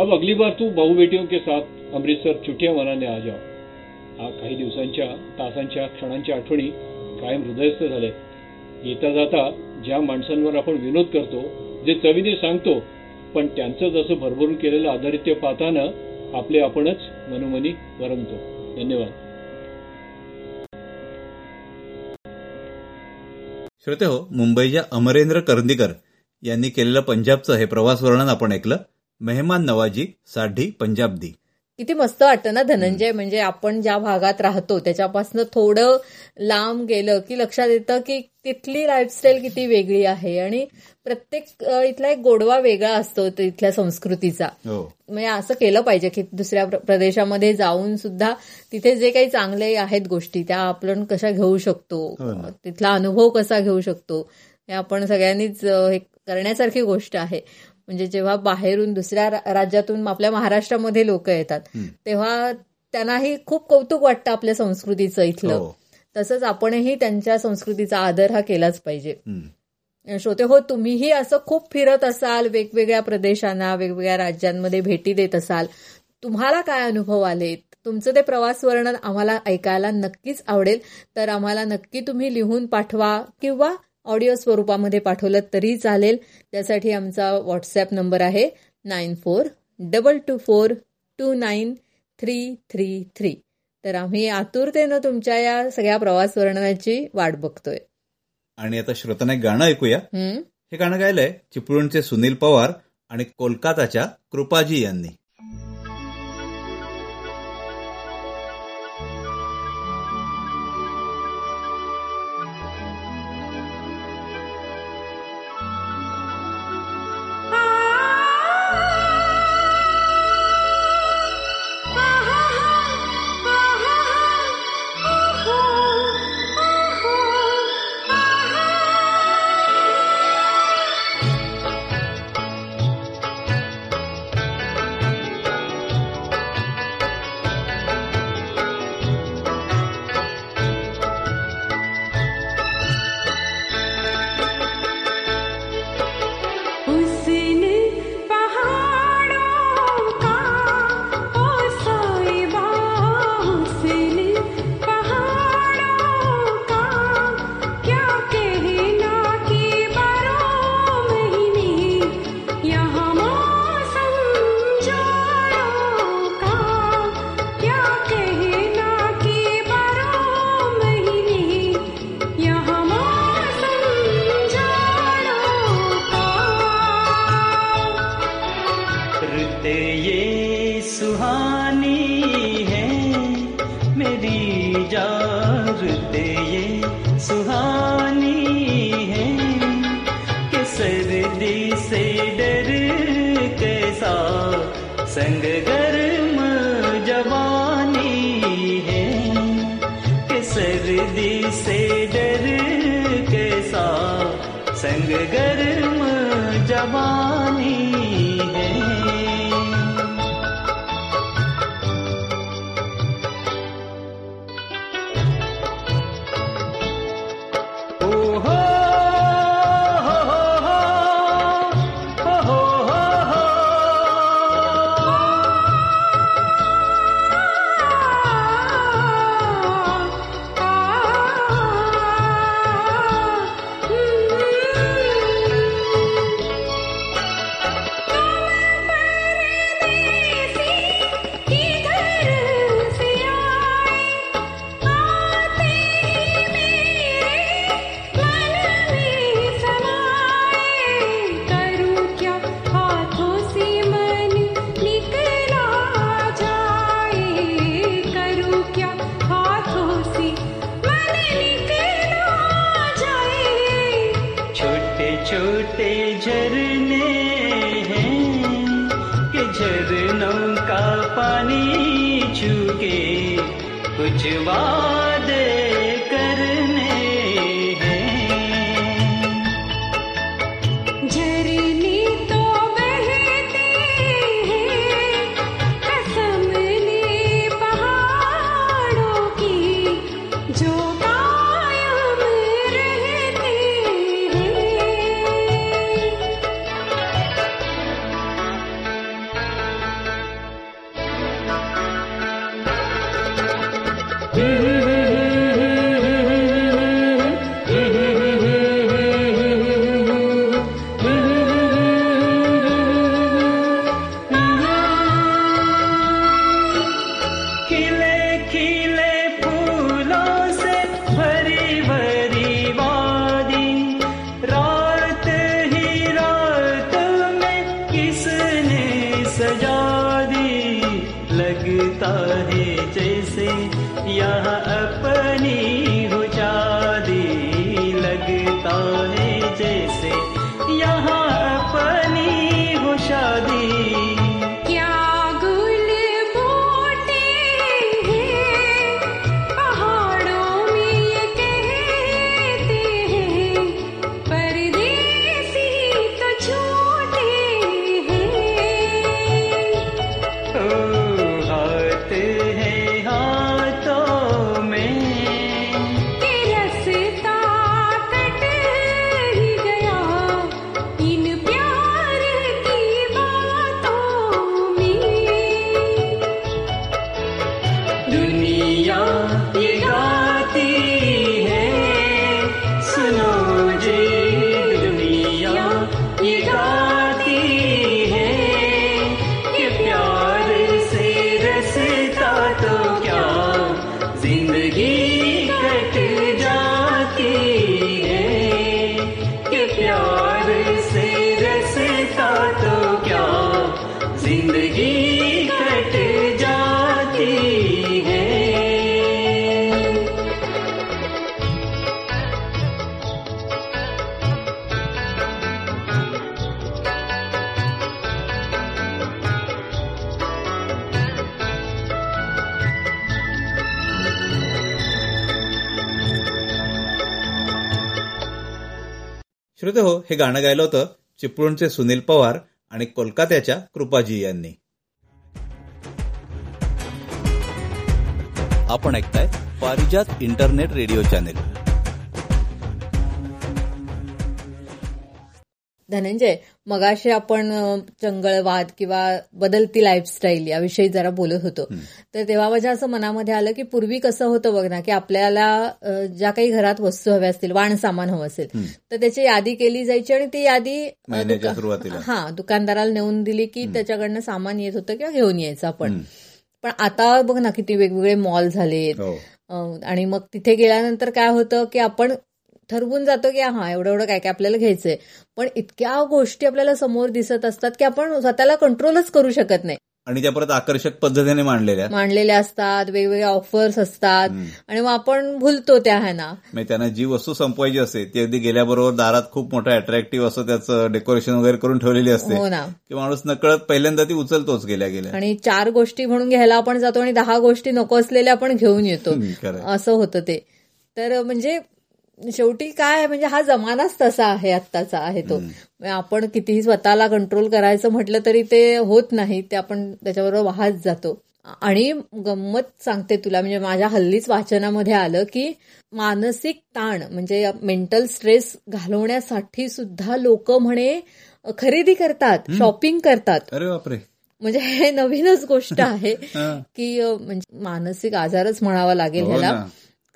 अब अगली बार तू भाऊ बेटियों के साथ अमृतसर चुटिया मनाने आ जाओ. हा काही दिवसांच्या तासांच्या क्षणांच्या आठवणी कायम हृदयस्थ झाल्या येता जाता ज्या माणसांवर आपण विनोद करतो जे चवीने सांगतो पण त्यांचं जसं भरभरून केलेलं आधारित्य पाहताना आपले आपणच मनोमनी वरमतो धन्यवाद. श्रोते हो मुंबईच्या अमरेंद्र करंदीकर यांनी केलेलं पंजाबचं हे प्रवास वर्णन आपण ऐकलं. मेहमान नवाजी साढी पंजाबदी. किती मस्त वाटतं ना धनंजय? म्हणजे आपण ज्या भागात राहतो त्याच्यापासून थोडं लांब गेलं की लक्षात येतं की तिथली लाईफस्टाईल किती वेगळी आहे. आणि प्रत्येक इथला एक गोडवा वेगळा असतो तिथल्या संस्कृतीचा. हो. म्हणजे असं केलं पाहिजे की दुसऱ्या प्र- प्रदेशामध्ये जाऊन सुद्धा तिथे जे काही चांगले आहेत गोष्टी त्या आपण कशा घेऊ शकतो? हो. तिथला अनुभव कसा घेऊ शकतो? हे आपण सगळ्यांनीच हे करण्यासारखी गोष्ट आहे. म्हणजे जेव्हा बाहेरून दुसऱ्या राज्यातून आपल्या महाराष्ट्रामध्ये लोक येतात तेव्हा त्यांनाही खूप कौतुक वाटतं आपल्या संस्कृतीचं इथलं. हो. तसंच आपणही त्यांच्या संस्कृतीचा आदर हा केलाच पाहिजे. श्रोते हो तुम्हीही असं खूप फिरत असाल वेगवेगळ्या प्रदेशांना वेगवेगळ्या राज्यांमध्ये भेटी देत असाल. तुम्हाला काय अनुभव आलेत? तुमचं ते प्रवास वर्णन आम्हाला ऐकायला नक्कीच आवडेल. तर आम्हाला नक्की तुम्ही लिहून पाठवा किंवा ऑडिओ स्वरूपामध्ये पाठवलं तरी चालेल. त्यासाठी आमचा व्हॉट्सॲप नंबर आहे nine four double two four two nine three three three. तर आम्ही आतुरतेनं तुमच्या या सगळ्या प्रवास वर्णनाची वाट बघतोय. आणि आता श्रोतांना एक गाणं ऐकूया. हे गाणं गायलंय चिपळूणचे सुनील पवार आणि कोलकाताच्या कृपाजी यांनी. हे गाणं गायलं होतं चिपळूणचे सुनील पवार आणि कोलकात्याच्या कृपाजी यांनी. आपण ऐकताय Parijat internet radio channel. Dhananjay मगाशी आपण चंगळवाद किंवा बदलती लाईफस्टाईल याविषयी जरा बोलत होतो. तर तेव्हा माझ्या असं मनामध्ये आलं की पूर्वी कसं होतं बघ ना की आपल्याला ज्या काही घरात वस्तू हव्या असतील वाण सामान हवं असेल तर त्याची यादी केली जायची आणि ती यादी. हा दुकानदाराला नेऊन दिली की त्याच्याकडनं सामान येत होतं किंवा घेऊन यायचं आपण. पण आता बघ ना किती वेगवेगळे मॉल झालेत. हो. आणि मग तिथे गेल्यानंतर काय होतं की आपण ठरवून जातो की हा एवढं एवढं काय काय आपल्याला घ्यायचंय. पण इतक्या गोष्टी आपल्याला समोर दिसत असतात की आपण स्वतःला कंट्रोलच करू शकत नाही. आणि त्या परत आकर्षक पद्धतीने मांडलेल्या. मांडलेल्या असतात वेगवेगळ्या ऑफर्स असतात. आणि मग आपण भुलतो त्या ह्याना. त्यांना जी वस्तू संपवायची असते ती अगदी गेल्याबरोबर दारात खूप मोठं अट्रॅक्टिव्ह असं त्याचं डेकोरेशन वगैरे करून ठेवलेली असते. हो ना. की माणूस नकळत पहिल्यांदा ती उचलतोच गेल्या गेल्या. आणि चार गोष्टी म्हणून घ्यायला आपण जातो आणि दहा गोष्टी नको असलेल्या आपण घेऊन येतो. असं होतं ते. तर म्हणजे शेवटी काय आहे, म्हणजे हा जमानाच तसा आहे आत्ताचा आहे तो. म्हणजे आपण कितीही स्वतःला कंट्रोल करायचं म्हटलं तरी ते होत नाही ते आपण त्याच्याबरोबर वाहत जातो. आणि गंमत सांगते तुला म्हणजे माझ्या हल्लीच वाचनामध्ये आलं की मानसिक ताण म्हणजे मेंटल स्ट्रेस घालवण्यासाठी सुद्धा लोक म्हणे खरेदी करतात शॉपिंग करतात. अरे बापरे. म्हणजे हे नवीनच गोष्ट आहे. *laughs* की म्हणजे मानसिक आजारच म्हणावा लागेल हो ह्याला.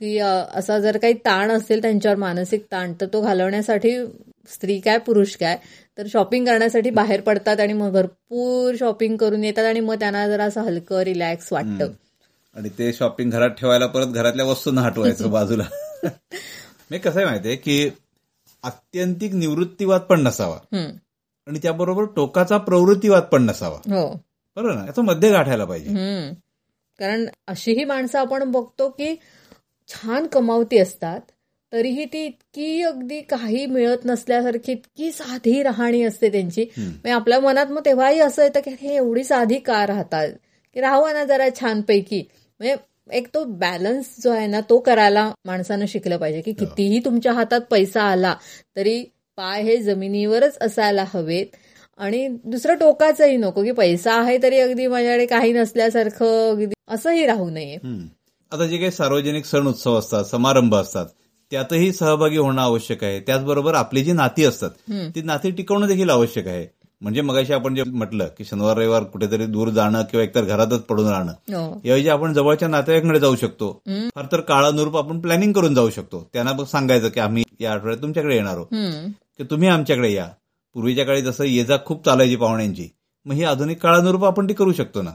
की असा जर काही ताण असेल त्यांच्यावर मानसिक ताण तर तो घालवण्यासाठी स्त्री काय पुरुष काय तर शॉपिंग करण्यासाठी बाहेर पडतात आणि मग भरपूर शॉपिंग करून येतात आणि मग त्यांना जरा असं हलकं रिलॅक्स वाटतं. आणि ते शॉपिंग घरात ठेवायला परत घरातल्या वस्तूंना हटवायचं *laughs* बाजूला. मी कसं आहे माहितीये की आत्यंतिक निवृत्तीवाद पण नसावा. आणि त्याबरोबर टोकाचा प्रवृत्तीवाद पण नसावा. हो. बरोबर ना? याचं मध्य गाठायला पाहिजे. कारण अशीही माणसं आपण बघतो की छान कमावती असतात तरीही ती इतकी अगदी काही मिळत नसल्यासारखी इतकी साधी राहणी असते त्यांची. म्हणजे आपल्या मनात मग तेव्हाही असं येतं की हे एवढी साधी का राहतात? की राहू ना जरा छानपैकी. म्हणजे एक तो बॅलन्स जो आहे ना तो करायला माणसानं शिकलं पाहिजे की कितीही तुमच्या हातात पैसा आला तरी पाय हे जमिनीवरच असायला हवेत. आणि दुसरं टोकाचंही नको की पैसा आहे तरी अगदी माझ्याकडे काही नसल्यासारखं अगदी असंही राहू नये. आता जे काही सार्वजनिक सण उत्सव असतात समारंभ असतात त्यातही सहभागी होणं आवश्यक आहे. त्याचबरोबर आपली जी नाती असतात ती नाती टिकवणं देखील आवश्यक आहे. म्हणजे मगाशी आपण जे म्हटलं की शनिवार रविवार कुठेतरी दूर जाणं किंवा एकतर घरातच पडून राहणं हो. याऐवजी आपण जवळच्या नातेवाईकडे जाऊ शकतो. फार तर काळानुरूप आपण प्लॅनिंग करून जाऊ शकतो. त्यांना मग सांगायचं की आम्ही या आठवड्यात तुमच्याकडे येणार आहोत. की तुम्ही आमच्याकडे या. पूर्वीच्या काळी जसं ये जा खूप चालायची पाहुण्यांची मग ही आधुनिक काळानुरूप आपण ती करू शकतो ना.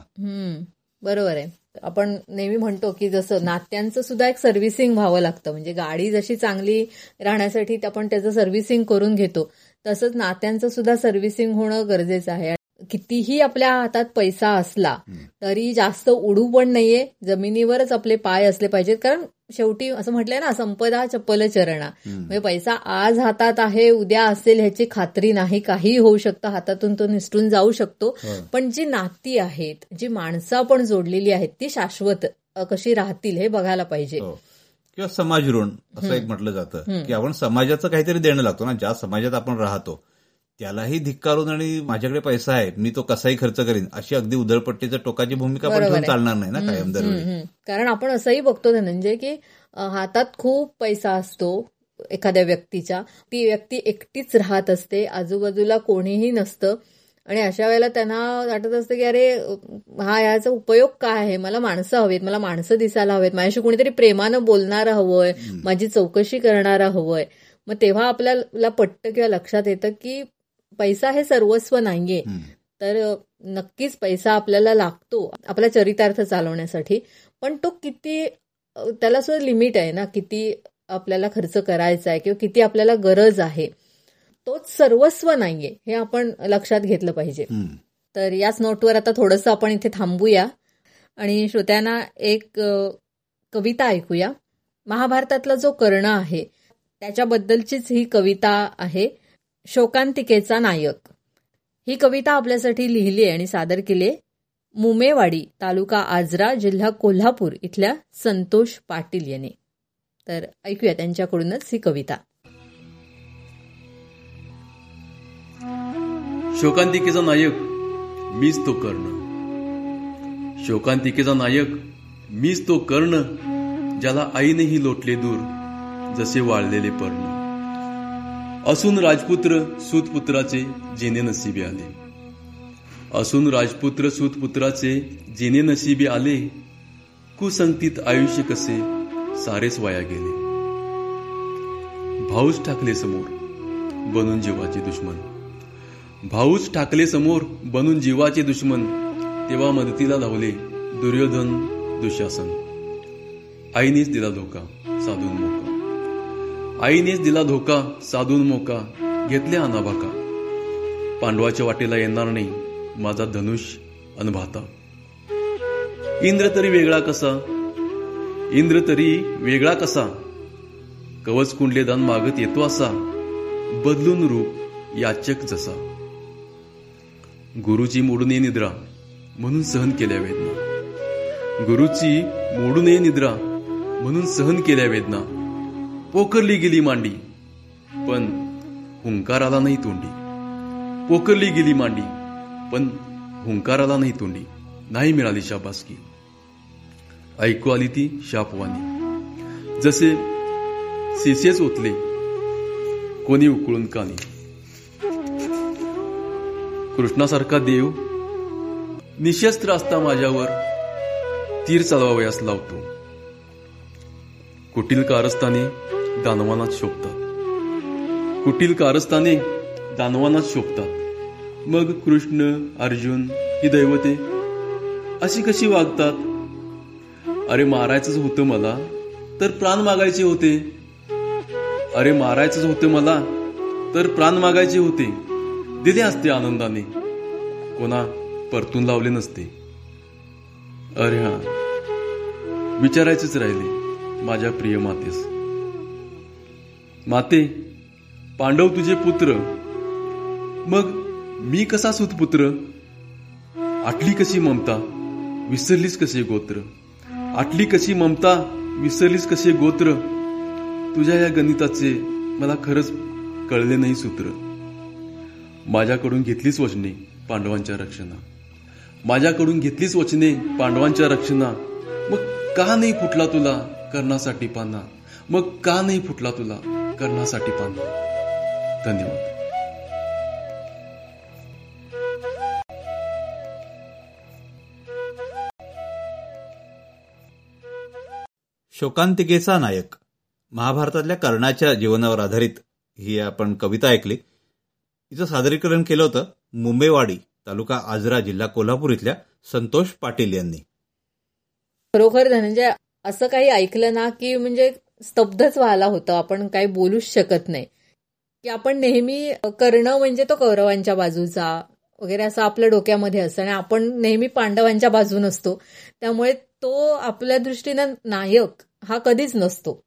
बरोबर आहे. आपण नेहमी म्हणतो की जसं नात्यांचं सुद्धा एक सर्व्हिसिंग व्हावं लागतं. म्हणजे गाडी जशी चांगली राहण्यासाठी आपण त्याचं सर्व्हिसिंग करून घेतो तसंच नात्यांचं सुद्धा सर्व्हिसिंग होणं गरजेचं आहे. कितीही आपल्या हातात पैसा असला तरी जास्त उडू पण नाहीये. जमिनीवरच आपले पाय असले पाहिजेत. कारण शेवटी असं म्हटलंय ना संपदा चप्पल चरणा. म्हणजे पैसा आज हातात आहे उद्या असेल ह्याची खात्री नाही. काही होऊ शकतं हातातून तो निसटून जाऊ शकतो. पण जी नाती आहेत जी माणसं आपण जोडलेली आहेत ती शाश्वत कशी राहतील हे बघायला पाहिजे. हो. किंवा समाज ऋण असं एक म्हटलं जातं की आपण समाजाचं काहीतरी देणं लागतो ना. ज्या समाजात आपण राहतो त्यालाही धिक्कारून आणि माझ्याकडे पैसा आहे मी तो कसाही खर्च करीन अशी अगदी उधळपट्टीचं टोकाची भूमिका पण ठेवून आहे. चालणार नाही ना कायम दरवेळी. कारण आपण असंही बघतो धनंजय की हातात खूप पैसा असतो एखाद्या व्यक्तीच्या. ती व्यक्ती एकटीच राहत असते आजूबाजूला कोणीही नसतं. आणि अशा वेळेला त्यांना वाटत असतं की अरे हा याचा उपयोग काय आहे? मला माणसं हवीत मला माणसं दिसायला हवेत माझ्याशी कोणीतरी प्रेमानं बोलणारं हवंय माझी चौकशी करणारं हवंय. मग तेव्हा आपल्याला पटतं किंवा लक्षात येतं की पैसा हे सर्वस्व नाहीये. तर नक्कीच पैसा आपल्याला लागतो आपला चरितार्थ चालवण्यासाठी. पण तो किती त्याला सुद्धा लिमिट आहे ना किती आपल्याला खर्च करायचा आहे किंवा किती आपल्याला गरज आहे. तोच सर्वस्व नाहीये हे आपण लक्षात घेतलं पाहिजे. तर याच नोटवर आता थोडंसं आपण इथे थांबूया. आणि श्रोत्यांना एक कविता ऐकूया. महाभारतातला जो कर्ण आहे त्याच्याबद्दलचीच ही कविता आहे. शोकांतिकेचा नायक. ही कविता आपल्यासाठी लिहिली आणि सादर केली मुमेवाडी तालुका आजरा जिल्हा कोल्हापूर इथल्या संतोष पाटील यांनी. तर ऐकूया त्यांच्याकडूनच ही कविता. शोकांतिकेचा नायक मीच तो कर्ण. शोकांतिकेचा नायक मीच तो कर्ण ज्याला आईनेही लोटले दूर जसे वाळलेले पर्ण. असून राजपुत्र सूतपुत्राचे जेने नशिबी आले. असून राजपुत्र सूतपुत्राचे जेने नशिबी आले कुसंगतीत आयुष्य कसे सारेच वाया गेले. भाऊच ठाकले समोर बनून जीवाचे दुश्मन. भाऊच ठाकले समोर बनून जीवाचे दुश्मन तेव्हा मदतीला लावले दुर्योधन दुशासन. आईनेच दिला धोका साधून मोका. आईनेच दिला धोका साधून मोका घेतल्या अनाभाका पांडवाच्या वाटेला येणार नाही माझा धनुष अनभाता इंद्र तरी वेगळा कसा? इंद्र तरी वेगळा कसा? कवच कुंडले दान मागत येतो असा? बदलून रूप याचक जसा. गुरुची मोडून ये निद्रा म्हणून सहन केल्या वेदना. गुरुची मोडून ये निद्रा म्हणून सहन केल्या वेदना. पोखरली गेली मांडी. पण हुंकाराला नाही तोंडी. पोखरली गेली मांडी पण हुंकाराला नाही तोंडी. नाही मिळाली शाबासकी. ऐकू आली ती शापवानी जसे शिसेच ओतले कोणी उकळून कानी. कृष्णासारखा देव निशस्त्र असता माझ्यावर तीर चालवावयास लावतो. कुटील कारस्थाने दानवानात शोभतात. कुटील कारस्थाने दानवानात शोभतात. मग कृष्ण अर्जुन ही दैवते अशी कशी वागतात? अरे मारायचंच होतं मला तर प्राण मागायचे होते. अरे मारायचंच होतं मला तर प्राण मागायचे होते. दिले असते आनंदाने. कोणा परतून लावले नसते. अरे हा विचारायचेच राहिले माझ्या प्रिय मातेस. माते पांडव तुझे पुत्र. मग मी कसा सुतपुत्र? आटली कशी ममता विसरलीस कसे गोत्र? आटली कशी ममता विसरलीस कसे गोत्र? तुझ्या या गणिताचे मला खरंच कळले नाही सूत्र. माझ्याकडून घेतलीच वचने पांडवांच्या रक्षणा. माझ्याकडून घेतलीच वचने पांडवांच्या रक्षणा. मग का नाही फुटला तुला कर्णासाठी पाना मग का नाही फुटला तुला कर्णासाठी पाना धन्यवाद. शोकांतिकेचा नायक महाभारतातल्या कर्णाच्या जीवनावर आधारित ही आपण कविता ऐकली. हिचं सादरीकरण केलं होतं मुंबईवाडी तालुका आजरा जिल्हा कोल्हापूर इथल्या संतोष पाटील यांनी. खरोखर धनंजय असं काही ऐकलं ना की म्हणजे स्तब्धच व्हायला होतं. आपण काही बोलूच शकत नाही. की आपण नेहमी कर्ण म्हणजे तो कौरवांच्या बाजूचा वगैरे असं आपल्या डोक्यामध्ये असतं. आणि आपण नेहमी पांडवांच्या बाजून असतो त्यामुळे तो आपल्या दृष्टीनं नायक हा कधीच नसतो.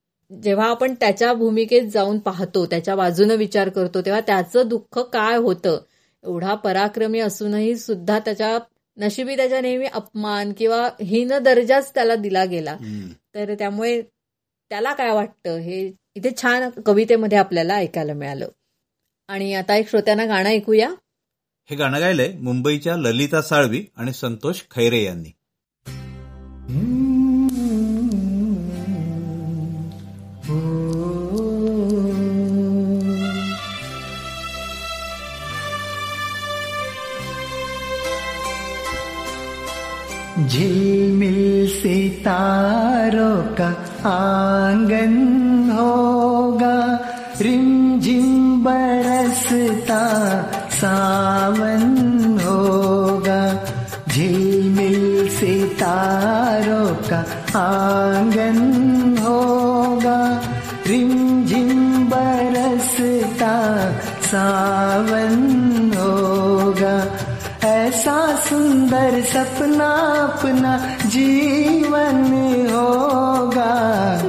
जेव्हा आपण त्याच्या भूमिकेत जाऊन पाहतो त्याच्या बाजूनं विचार करतो तेव्हा त्याचं दुःख काय होतं? एवढा पराक्रमी असूनही सुद्धा त्याच्या नशिबी त्याच्या नेहमी अपमान किंवा हीन दर्जाच त्याला दिला गेला. तर त्यामुळे त्याला काय वाटतं? हे इथे छान कवितेमध्ये आपल्याला ऐकायला मिळालं. आणि आता एक श्रोत्यांना गाणं ऐकूया. हे गाणं गायलंय मुंबईच्या ललिता साळवी आणि संतोष खैरे यांनी. झिलमिल सितारों का आँगन होगा, रिमझिम बरसता सावन होगा। झिलमिल सितारों का आँगन होगा, रिमझिम बरसता सावन होगा। ऐसा सुंदर सपना अपना जीवन होगा।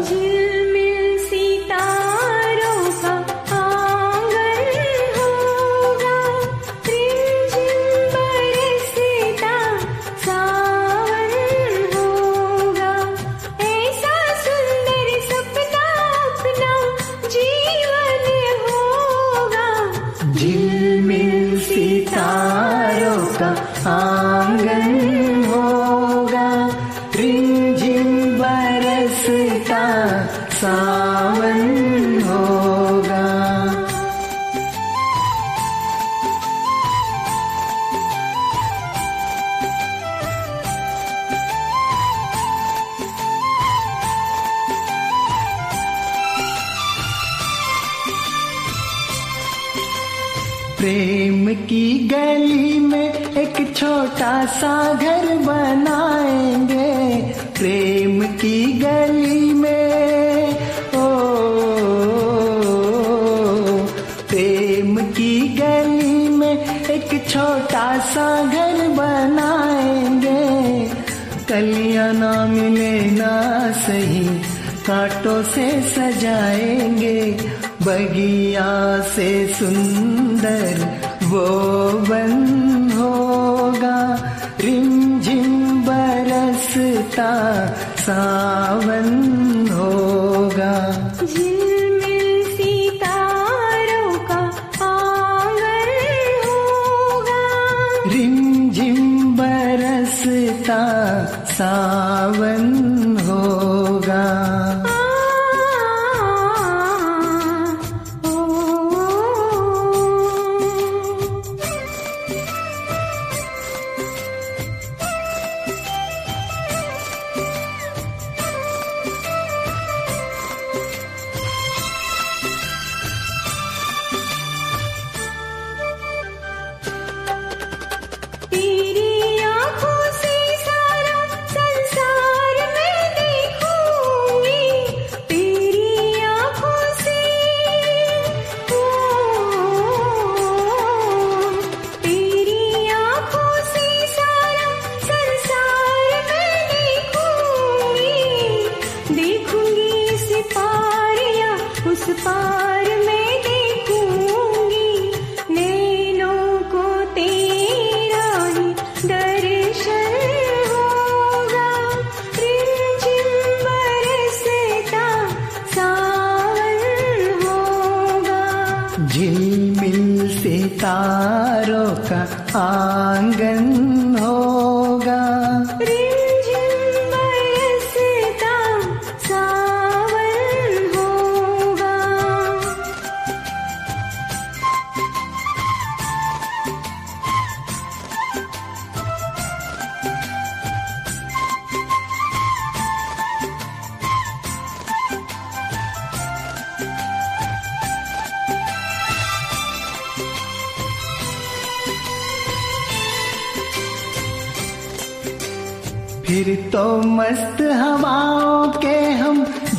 सा घर बनाएँगे प्रेम की गली में। ओ, प्रेम की गली में एक छोटा सा घर बनाएँगे। कलिया ना मिले ना सही, कांटों से सजाएँगे। बगिया से सुंदर वो बन बरसता सावन होगा? सितारों का आंगन होगा। रिमझिम बरसता सावन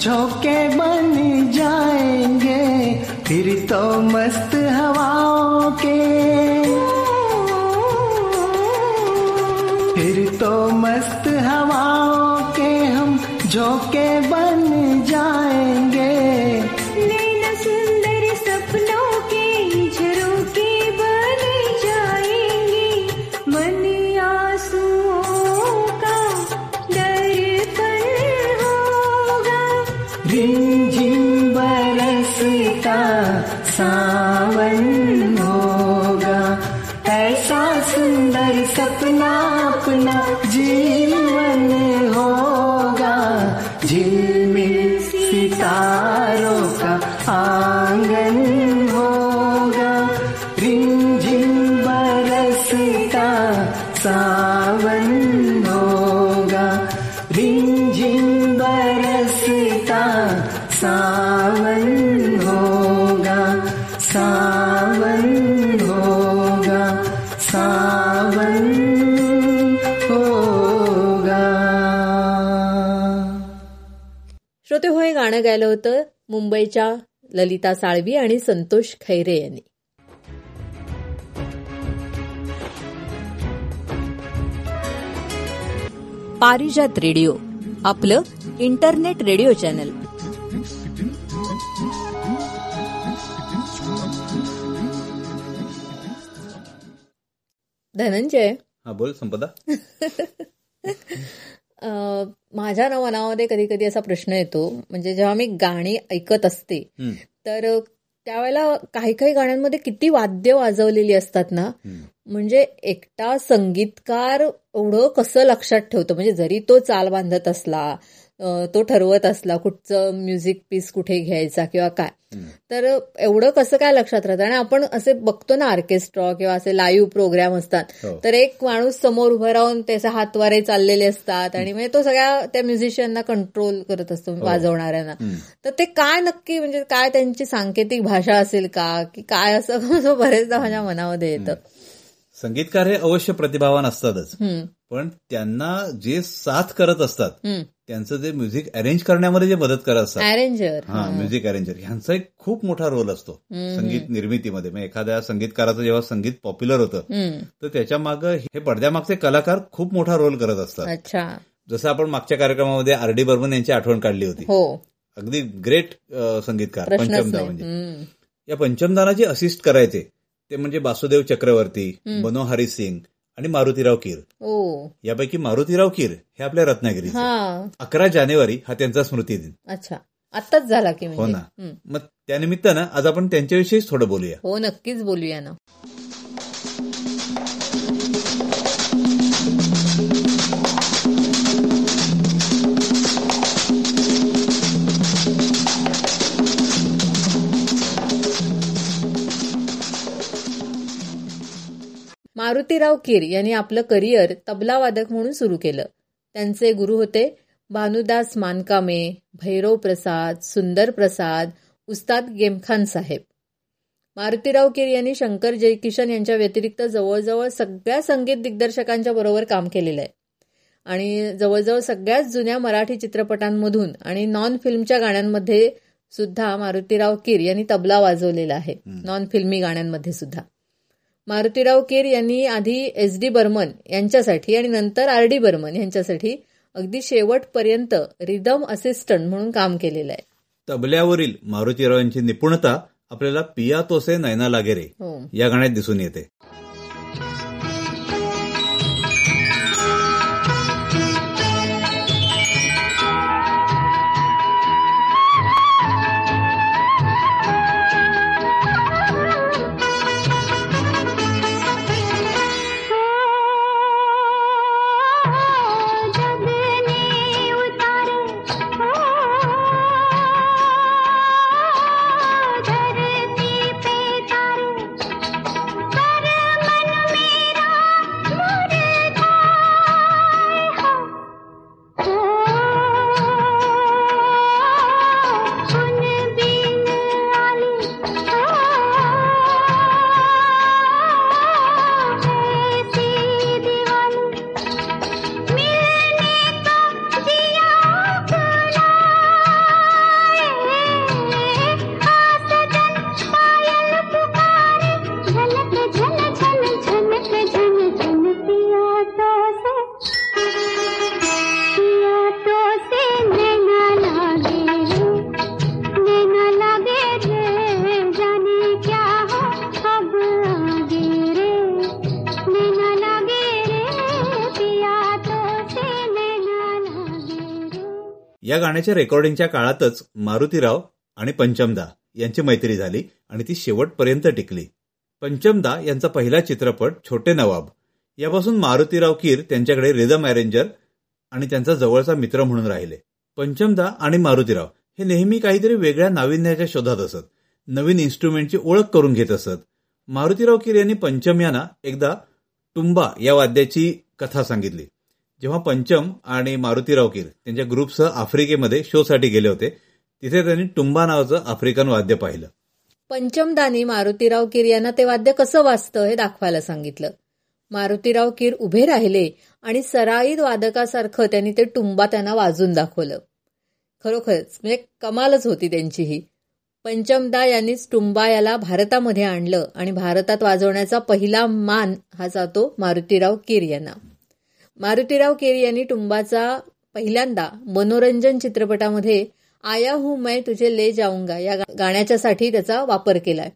झोंके बन जाएंगे फिर तो मस्त गाणं गायलं होतं मुंबईच्या ललिता साळवी आणि संतोष खैरे यांनी. पारिजात रेडिओ आपलं इंटरनेट रेडिओ चॅनल. धनंजय. हा बोल संपदा. *laughs* माझ्या ना मनामध्ये कधी कधी असा प्रश्न येतो म्हणजे जेव्हा मी गाणी ऐकत असते. तर त्यावेळेला काही काही गाण्यांमध्ये किती वाद्य वाजवलेली असतात ना म्हणजे एकटा संगीतकार एवढं कसं लक्षात ठेवतो म्हणजे जरी तो चाल बांधत असला तो ठरवत असला कुठचं म्युझिक पीस कुठे घ्यायचा किंवा काय. तर एवढं कसं काय लक्षात राहतं? आणि आपण असे बघतो ना ऑर्केस्ट्रा किंवा असे लाईव्ह प्रोग्राम असतात. हो. तर एक माणूस समोर उभं राहून त्याचे हातवारे चाललेले असतात आणि म्हणजे तो सगळ्या त्या म्युझिशियनना कंट्रोल करत असतो वाजवणाऱ्यांना. तर ते काय नक्की म्हणजे काय त्यांची सांकेतिक भाषा असेल का? की काय असं *laughs* बरेचदा माझ्या मनामध्ये येतं. संगीतकार हे अवश्य प्रतिभावान असतातच. पण त्यांना जे साथ करत असतात. त्यांचं जे म्युझिक अरेंज करण्यामध्ये जे मदत करत असतात. अरेंजर हा म्युझिक अरेंजर. ह्यांचा एक खूप मोठा रोल असतो संगीत निर्मितीमध्ये. म्हणजे एखाद्या संगीतकाराचं जेव्हा संगीत पॉप्युलर होतं तर त्याच्यामागे हे पडद्यामागचे कलाकार खूप मोठा रोल करत असतात. अच्छा. जसं आपण मागच्या कार्यक्रमामध्ये आर डी बर्मन यांची आठवण काढली होती. हो. अगदी ग्रेट संगीतकार पंचमदा म्हणजे या पंचमदाना जे असिस्ट करायचे ते म्हणजे वासुदेव चक्रवर्ती मनोहरी सिंग आणि मारुतीराव कीर यापैकी मारुतीराव कीर हे आपल्या रत्नागिरीचे हा. अकरा जानेवारी हा त्यांचा स्मृती दिन. अच्छा. आत्ताच झाला की हो म्हणजे ना. हम्म. मग त्यानिमित्तानं आज आपण त्यांच्याविषयीच थोडं बोलूया. हो नक्कीच बोलूया ना. मारुतीराव कीर यांनी आपलं करिअर तबलावादक म्हणून सुरू केलं. त्यांचे गुरु होते भानुदास मानकामे भैरव प्रसाद सुंदर प्रसाद उस्ताद गेमखान साहेब. मारुतीराव कीर यांनी शंकर जयकिशन यांच्या व्यतिरिक्त जवळजवळ सगळ्या संगीत दिग्दर्शकांच्या बरोबर काम केलेलं आहे. आणि जवळजवळ सगळ्याच जुन्या मराठी चित्रपटांमधून आणि नॉन फिल्मच्या गाण्यांमध्ये सुद्धा मारुतीराव कीर यांनी तबला वाजवलेला आहे. नॉन फिल्मी गाण्यांमध्ये सुद्धा. मारुतीराव कीर यांनी आधी एस डी बर्मन यांच्यासाठी आणि नंतर आर डी बर्मन यांच्यासाठी अगदी शेवटपर्यंत रिदम असिस्टंट म्हणून काम केलेलं आहे. तबल्यावरील मारुतीराव यांची निपुणता आपल्याला पिया तोसे नैना लागेरे हो. या गाण्यात दिसून येते. गाण्याच्या रेकॉर्डिंगच्या काळातच मारुतीराव आणि पंचमदा यांची मैत्री झाली आणि ती शेवटपर्यंत टिकली. पंचमदा यांचा पहिला चित्रपट छोटे नवाब. यापासून मारुतीराव कीर त्यांच्याकडे रिदम अरेंजर आणि त्यांचा जवळचा मित्र म्हणून राहिले. पंचमदा आणि मारुतीराव हे नेहमी काहीतरी वेगळ्या नाविन्याच्या शोधात असत. नवीन इन्स्ट्रुमेंटची ओळख करून घेत असत. मारुतीराव कीर यांनी पंचम यांना एकदा टुंबा या वाद्याची कथा सांगितली. जेव्हा पंचम आणि मारुतीराव कीर त्यांच्या ग्रुपसह आफ्रिकेमध्ये शोसाठी गेले होते तिथे त्यांनी टुंबा नावाचं आफ्रिकन वाद्य पाहिलं. पंचमदानी मारुतीराव कीर यांना ते वाद्य कसं वाजतं हे दाखवायला सांगितलं. मारुतीराव कीर उभे राहिले आणि सराईद वादकासारखं त्यांनी ते टुंबा त्यांना वाजून दाखवलं. खरोखरच म्हणजे कमालच होती त्यांची ही पंचमदा यांनीच टुंबा याला भारतामध्ये आणलं आणि भारतात वाजवण्याचा पहिला मान हा जातो मारुतीराव कीर यांना. मारुतीराव केरी यांनी टुंबाचा पहिल्यांदा मनोरंजन चित्रपटामध्ये आया हू मैं तुझे ले जाऊंगा या गाण्याच्यासाठी त्याचा वापर केलाय.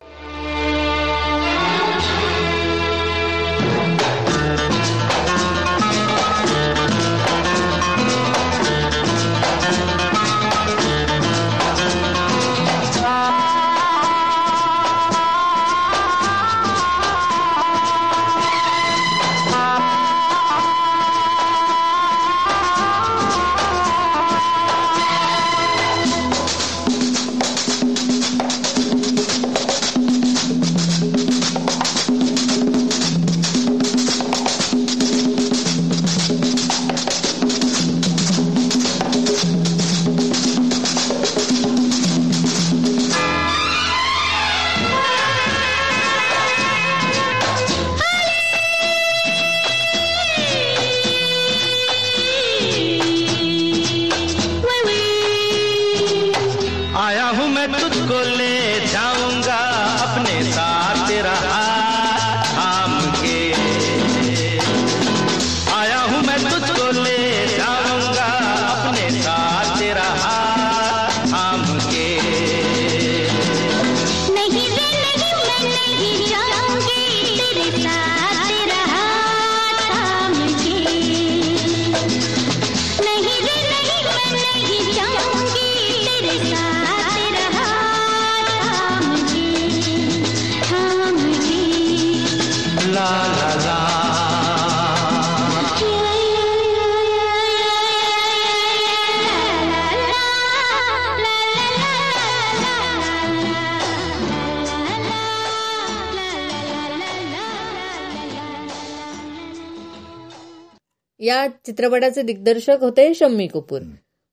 या चित्रपटाचे दिग्दर्शक होते शम्मी कपूर.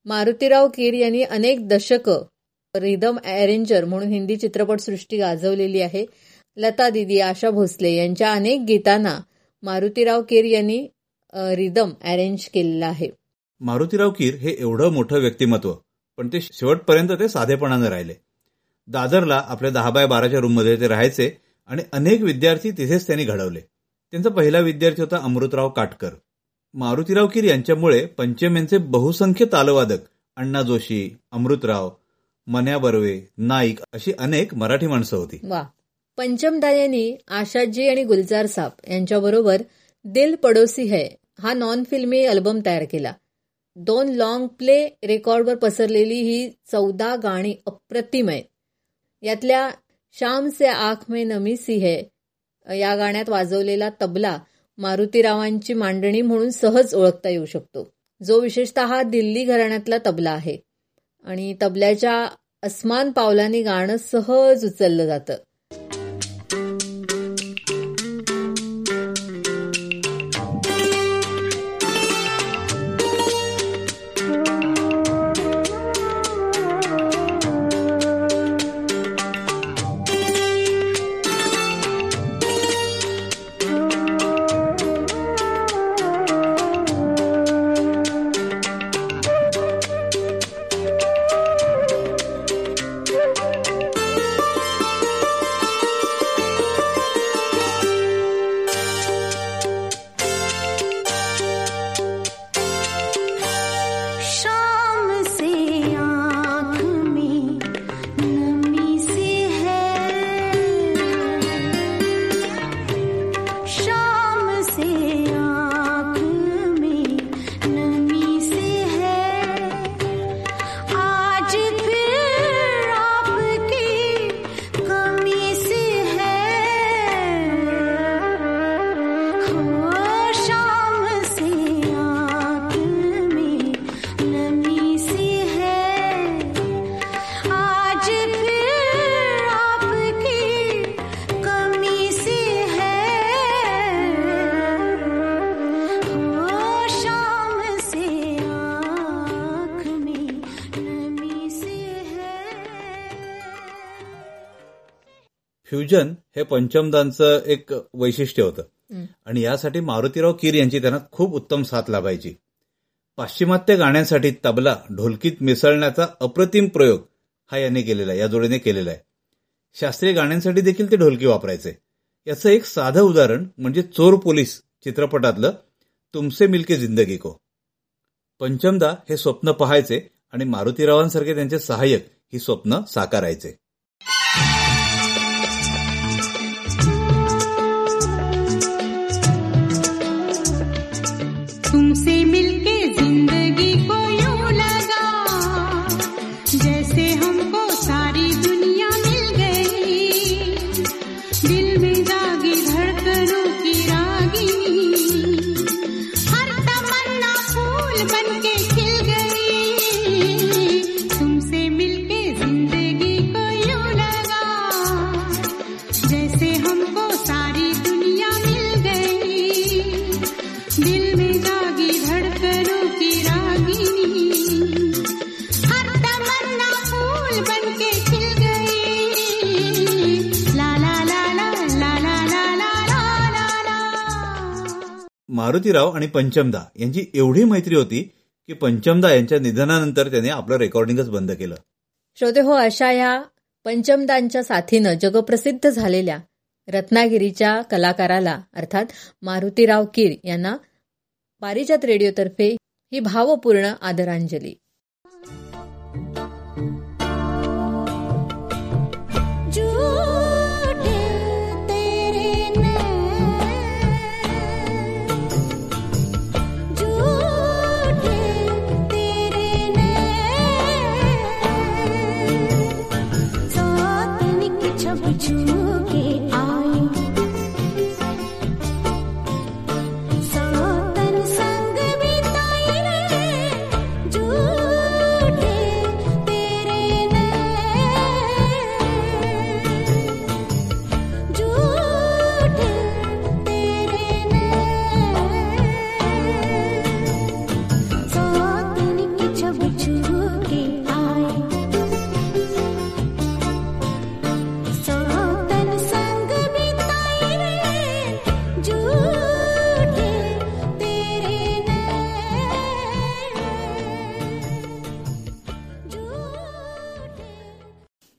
मारुतीराव कीर यांनी अनेक दशकं रिदम अरेंजर म्हणून हिंदी चित्रपटसृष्टी गाजवलेली आहे. लता दिदी आशा भोसले यांच्या अनेक गीतांना मारुतीराव कीर यांनी रिदम अरेंज केलेला आहे. मारुतीराव कीर हे एवढं मोठं व्यक्तिमत्व पण ते शेवटपर्यंत ते साधेपणाने राहिले. दादरला आपल्या दहा बाय बाराच्या रूममध्ये ते राहायचे आणि अनेक विद्यार्थी तिथेच त्यांनी घडवले. त्यांचा पहिला विद्यार्थी होता अमृतराव काटकर. मारुतीराव कीर यांच्यामुळे पंचम यांचे बहुसंख्य तालवादक अण्णा जोशी अमृतराव मन्या बर्वे नाईक अशी अनेक मराठी माणसं होती. वा. पंचमदा यांनी आशाजी आणि गुलजार साप यांच्याबरोबर दिल पडोसी है हा नॉन फिल्मी अल्बम तयार केला. दोन लॉंग प्ले रेकॉर्डवर पसरलेली ही चौदा गाणी अप्रतिम आहेत यातल्या श्याम से आख में नमी सी है या गाण्यात वाजवलेला तबला मारुतीरावांची मांडणी म्हणून सहज ओळखता येऊ शकतो. जो विशेषतः दिल्ली घराण्यातला तबला आहे. आणि तबल्याच्या अस्मान पावलांनी गाणं सहज उचललं जातं. हे पंचमदांचं एक वैशिष्ट्य होतं. आणि यासाठी मारुतीराव कीर यांची त्यांना खूप उत्तम साथ लाभायची. पाश्चिमात्य गाण्यांसाठी तबला ढोलकीत मिसळण्याचा अप्रतिम प्रयोग हा याने केलेला आहे या जोडीने केलेला आहे. शास्त्रीय गाण्यांसाठी देखील ते ढोलकी वापरायचे. याचं एक साधं उदाहरण म्हणजे चोर पोलीस चित्रपटातलं तुमसे मिलके जिंदगी को. पंचमदा हे स्वप्न पहायचे आणि मारुतीरावांसारखे त्यांचे सहाय्यक ही स्वप्न साकारायचे. Superman. मारुतीराव आणि पंचमदा यांची एवढी मैत्री होती की पंचमदा यांच्या निधनानंतर त्याने आपलं रेकॉर्डिंगच बंद केलं. श्रोते हो अशा ह्या पंचमदांच्या साथीनं जगप्रसिद्ध झालेल्या रत्नागिरीच्या कलाकाराला अर्थात मारुतीराव कीर यांना पारिजात रेडिओतर्फे ही भावपूर्ण आदरांजली.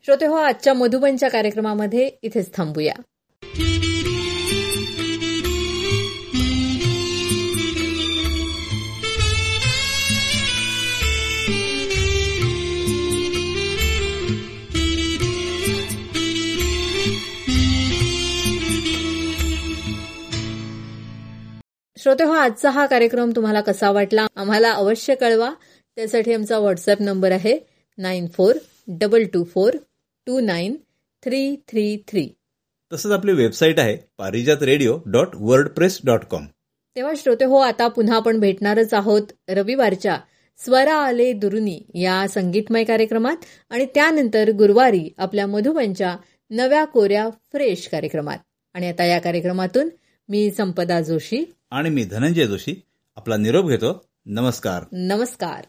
श्रोते हो आजच्या मधुबनच्या कार्यक्रमामध्ये इथेच थांबूया. श्रोते हो आजचा हा कार्यक्रम तुम्हाला कसा वाटला आम्हाला अवश्य कळवा. त्यासाठी आमचा व्हॉट्सअप नंबर आहे nine four double two four two nine three three three. तसंच आपली वेबसाईट आहे Parijat radio dot WordPress dot com. तेव्हा श्रोते हो आता पुन्हा आपण भेटणारच आहोत रविवारच्या स्वरा आले दुरुनी या संगीतमय कार्यक्रमात आणि त्यानंतर गुरुवारी आपल्या मधुबनच्या नव्या कोऱ्या फ्रेश कार्यक्रमात. आणि आता या कार्यक्रमातून मी संपदा जोशी आणि मी धनंजय जोशी आपला निरोप घेतो. नमस्कार. नमस्कार.